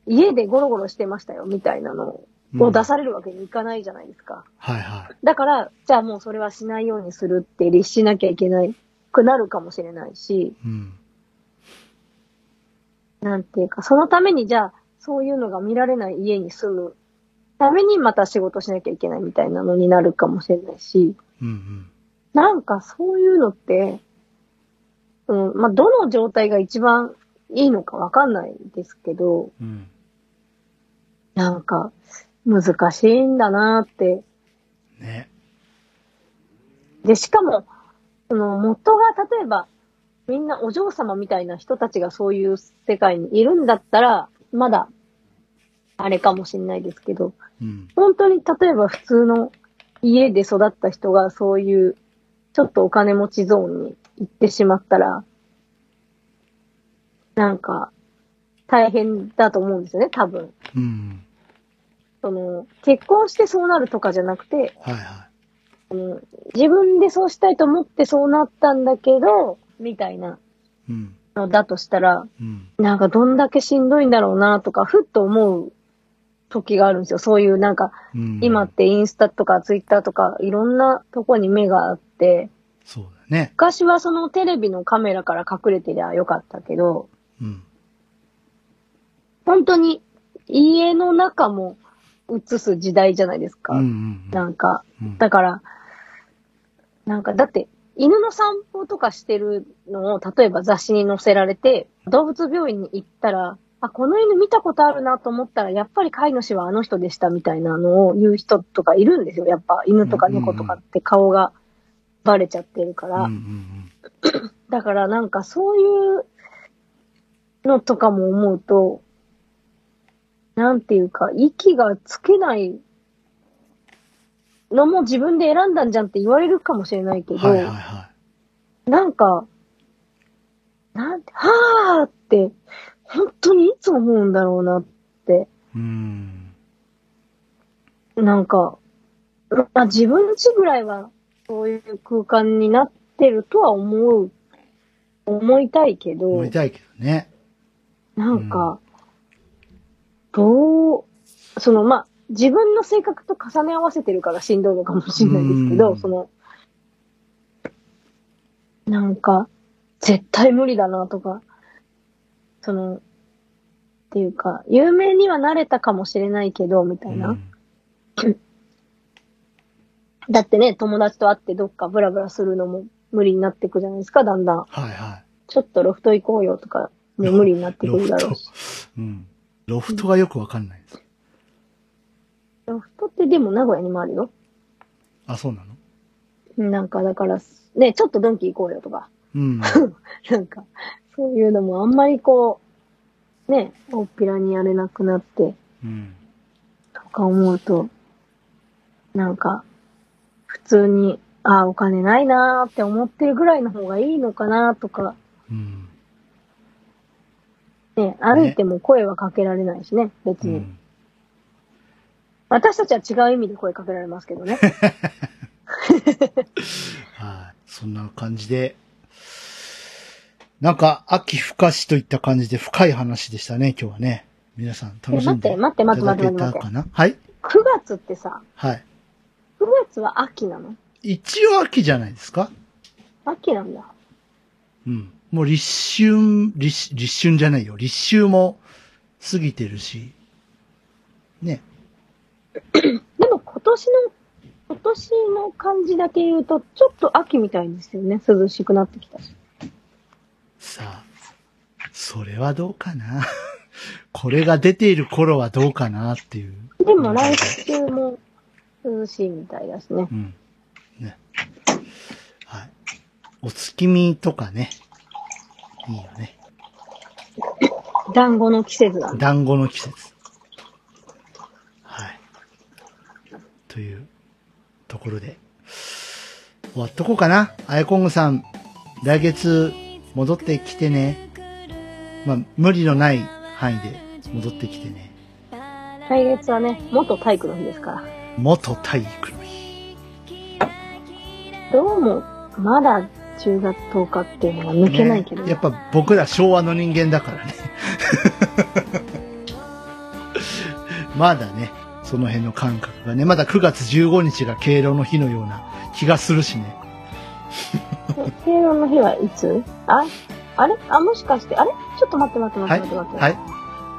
S2: 家でゴロゴロしてましたよ、みたいなの
S1: うん
S2: を出されるわけにいかないじゃないですか。
S1: はいはい。
S2: だから、じゃあもうそれはしないようにするって律しなきゃいけないくなるかもしれないし、
S1: うん。
S2: なんていうか、そのためにじゃあ、そういうのが見られない家に住むためにまた仕事しなきゃいけないみたいなのになるかもしれないし、
S1: うんうん。
S2: なんかそういうのって、うん、まあ、どの状態が一番いいのかわかんないですけど、
S1: うん。
S2: なんか、難しいんだなって。
S1: ね。
S2: で、しかも、その元が例えば、みんなお嬢様みたいな人たちがそういう世界にいるんだったら、まだ、あれかもしれないですけど、
S1: うん。
S2: 本当に例えば普通の家で育った人がそういう、ちょっとお金持ちゾーンに行ってしまったら、なんか、大変だと思うんですよね、多分。
S1: うん。
S2: その、結婚してそうなるとかじゃなくて、
S1: はいは
S2: うん自分でそうしたいと思ってそうなったんだけど、みたいない
S1: うん。
S2: のだとしたら、
S1: うん。
S2: なんかどんだけしんどいんだろうなとか、ふっと思う時があるんですよ。そういうなんか、
S1: うん。
S2: 今ってインスタとかツイッターとかいろんなとこに目があって、
S1: そうだね。
S2: 昔はそのテレビのカメラから隠れてりゃよかったけど、
S1: うん。
S2: 本当に家の中も映す時代じゃないですか。
S1: うんうん
S2: なんか、
S1: うん。
S2: だから、なんかだって犬の散歩とかしてるのを例えば雑誌に載せられて、動物病院に行ったら、あ、この犬見たことあるなと思ったら、やっぱり飼い主はあの人でしたみたいなのを言う人とかいるんですよ。やっぱ犬とか猫とかって顔がバレちゃってるから。(clears throat) だからなんかそういうのとかも思うと、なんていうか、息がつけないのも自分で選んだんじゃんって言われるかもしれないけど、
S1: うん。はいはいは
S2: なんか、なんて、はーって、本当にいつ思うんだろうなって、
S1: い。うん。
S2: なんか、まあ自分ちぐらいはそういう空間になってるとは思う、思いたいけど、
S1: 思いたいけどね。
S2: なんか、どう、その、まあ、自分の性格と重ね合わせてるからしんどいのかもしれないですけど、
S1: うん
S2: その、なんか、絶対無理だなとか、その、っていうか、有名にはなれたかもしれないけど、みたいな。
S1: うん (laughs)
S2: だってね、友達と会ってどっかブラブラするのも無理になってくじゃないですか、だんだん。
S1: はいは
S2: ちょっとロフト行こうよとか、もう無理になって
S1: い。
S2: くるだろうし。。
S1: うん。ロフトがよくわかんないです。
S2: ロフトってでも名古屋にもあるよ。
S1: あ、そうなの？
S2: なんか、だから、ね、ちょっとドンキ行こうよとか。
S1: うん。(laughs)
S2: なんか、そういうのもあんまりこう、ね、大っぴらにやれなくなって、
S1: うん。
S2: とか思うと、なんか、普通に、ああ、お金ないなーって思ってるぐらいの方がいいのかなとか、
S1: うん。
S2: ね、歩いても声はかけられないしね、別に。
S1: うん。
S2: 私たちは違う意味で声かけられますけどね。(laughs)
S1: はい。そんな感じで、なんか、秋深しといった感じで深い話でしたね、今日はね。皆さん楽しんで
S2: え待って待って待って
S1: いただけた
S2: 待って
S1: はい
S2: 9月ってさ、
S1: はい。
S2: 9月は秋なの？
S1: 一応秋じゃないですか
S2: 秋なんだ。
S1: うん。もう立春、立、立春じゃないよ。立秋も過ぎてるし。ね。(coughs)
S2: でも今年の、今年の感じだけ言うと、ちょっと秋みたいですよね。涼しくなってきたし。
S1: さあ、それはどうかな？(laughs) これが出ている頃はどうかな？っていう。
S2: でも来週も涼しいみたいだしね。
S1: うん。ね。はい。お月見とかね。いいよね。
S2: 団子の季節だね。
S1: 団子の季節。はい。というところで、終わっとこうかな。あやこんぐさん、来月戻ってきてね。まあ、無理のない範囲で戻ってきてね。
S2: 来月はね、元体育の日ですから。
S1: 元体育の日。
S2: どうも、まだ10月10日っていうのが抜けないけど、
S1: ねやっぱ僕ら昭和の人間だからね。(laughs) まだね、その辺の感覚がね、まだ9月15日が敬老の日のような気がするしね。
S2: 敬老の日はいつ？あ、あれ？あ、もしかして、あれ？ちょっと待って待って待
S1: はい
S2: って待って待って。
S1: はい。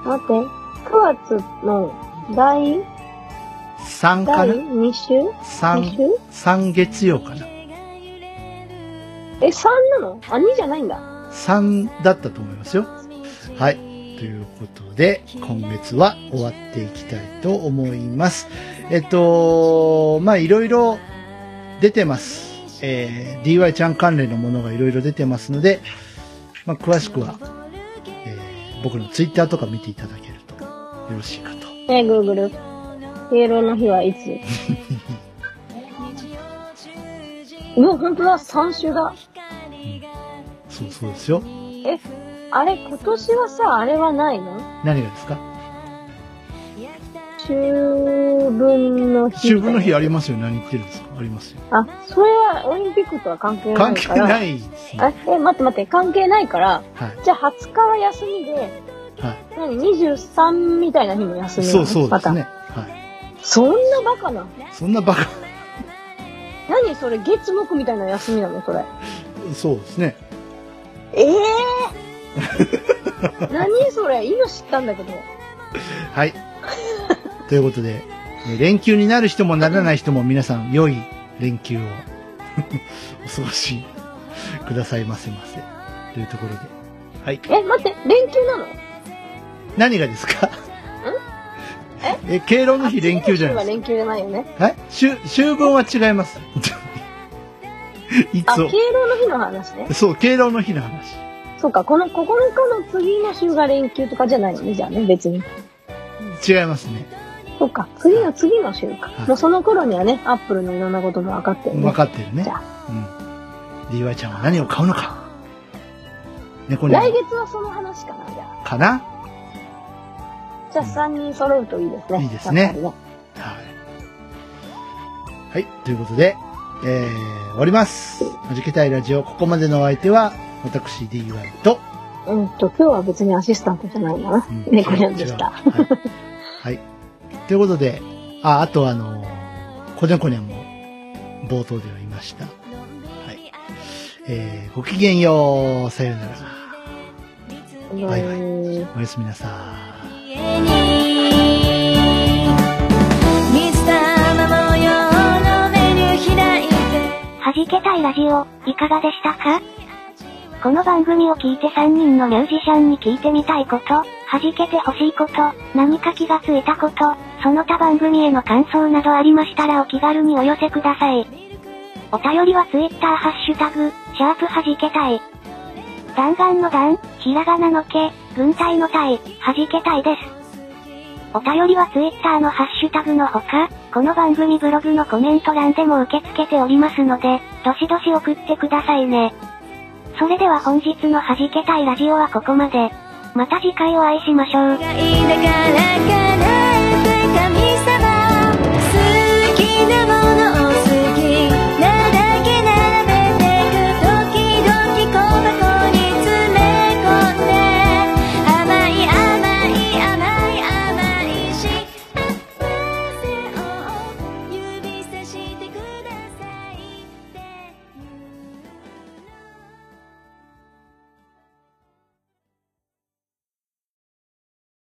S2: 待って。9月の第、
S1: 3か
S2: 第
S1: な
S2: 2週 ?2 週
S1: ?3、3月曜かな
S2: え、3なの？あ、2じゃないんだ。
S1: ?3 だったと思いますよ。はい。ということで、今月は終わっていきたいと思います。えっと、まあ、いろいろ出てます。えー DY ちゃん関連のものがいろいろ出てますので、まあ、詳しくは、えー僕のツイッターとか見ていただけるとよろしいかと。
S2: えー、Google。敬老の日はいつ？(laughs) うわ、ほんとだ、3週だ。
S1: そうそうですよ。
S2: え、あれ、今年はさ、あれはないの？
S1: 何がですか？
S2: 秋分の日。
S1: 秋分の日ありますよ。何言ってるんですか？ありますよ。
S2: あ、それはオリンピックとは関係な
S1: 関
S2: いから。
S1: 係ないですね。
S2: あ、え、待って待って、関係ないから、
S1: はい。
S2: じゃあ20日は休みで、
S1: はい。
S2: 何 ?23 みたいな日も休み
S1: そうそうで
S2: ますた
S1: ね。はい。
S2: そんなバカな。
S1: そんなバカ。
S2: 何それ月木みたいな休みなの？それ。
S1: そうですね。
S2: ええー、何それ？今知ったんだけど。
S1: はい。ということで、えー連休になる人もならない人も皆さん良い連休を (laughs) お過ごしくださいませませ。というところで。はい。
S2: え、待って、連休なの？
S1: 何がですか？え、敬老の日連休じゃないです
S2: は連休じゃないよね。
S1: か。はい？秋、秋分は違います。い
S2: あ、
S1: つを
S2: 敬老の日の話ね。
S1: そう、敬老の日の話。
S2: そうか、この9日の次の週が連休とかじゃないの？ね、じゃあね、別に。
S1: 違いますね。
S2: そうか、次の次の週か。
S1: はい
S2: もうその頃にはね、アップルのいろんなことも分かってるね。
S1: 分かってるね
S2: じゃ。
S1: うん。DY ちゃんは何を買うのか。猫に
S2: 来月はその話かな、じゃあ。
S1: かな？
S2: じゃあ3人揃うといいですね。
S1: いいですね
S2: やっぱり
S1: はい。はい。ということで、えー、終わります。はじけたいラジオ、ここまでのお相手は、私 DY と、
S2: うんと、今日は別にアシスタントじゃないな。
S1: うん
S2: 猫ちゃんでした。
S1: はい。はい。ということで、あ、あとあのこにゃこにゃも冒頭では言いました。はい。えー、ごきげんよう。さようなら。バイバイ
S2: うん
S1: おやすみなさい。
S6: 家にミスターの模様のメニュー開いて
S7: 弾けたいラジオ、いかがでしたか？この番組を聞いて3人のミュージシャンに聞いてみたいこと、弾けてほしいこと、何か気がついたこと、その他番組への感想などありましたらお気軽にお寄せください。お便りは Twitter ハッシュタグ、シャープはじけたい。弾丸の弾、ひらがなのけ、軍隊の隊、はじけたいです。お便りは Twitter のハッシュタグのほか、この番組ブログのコメント欄でも受け付けておりますので、どしどし送ってくださいね。それでは本日のはじけたいラジオはここまで。また次回お会いしましょう。
S8: 神様好きなもの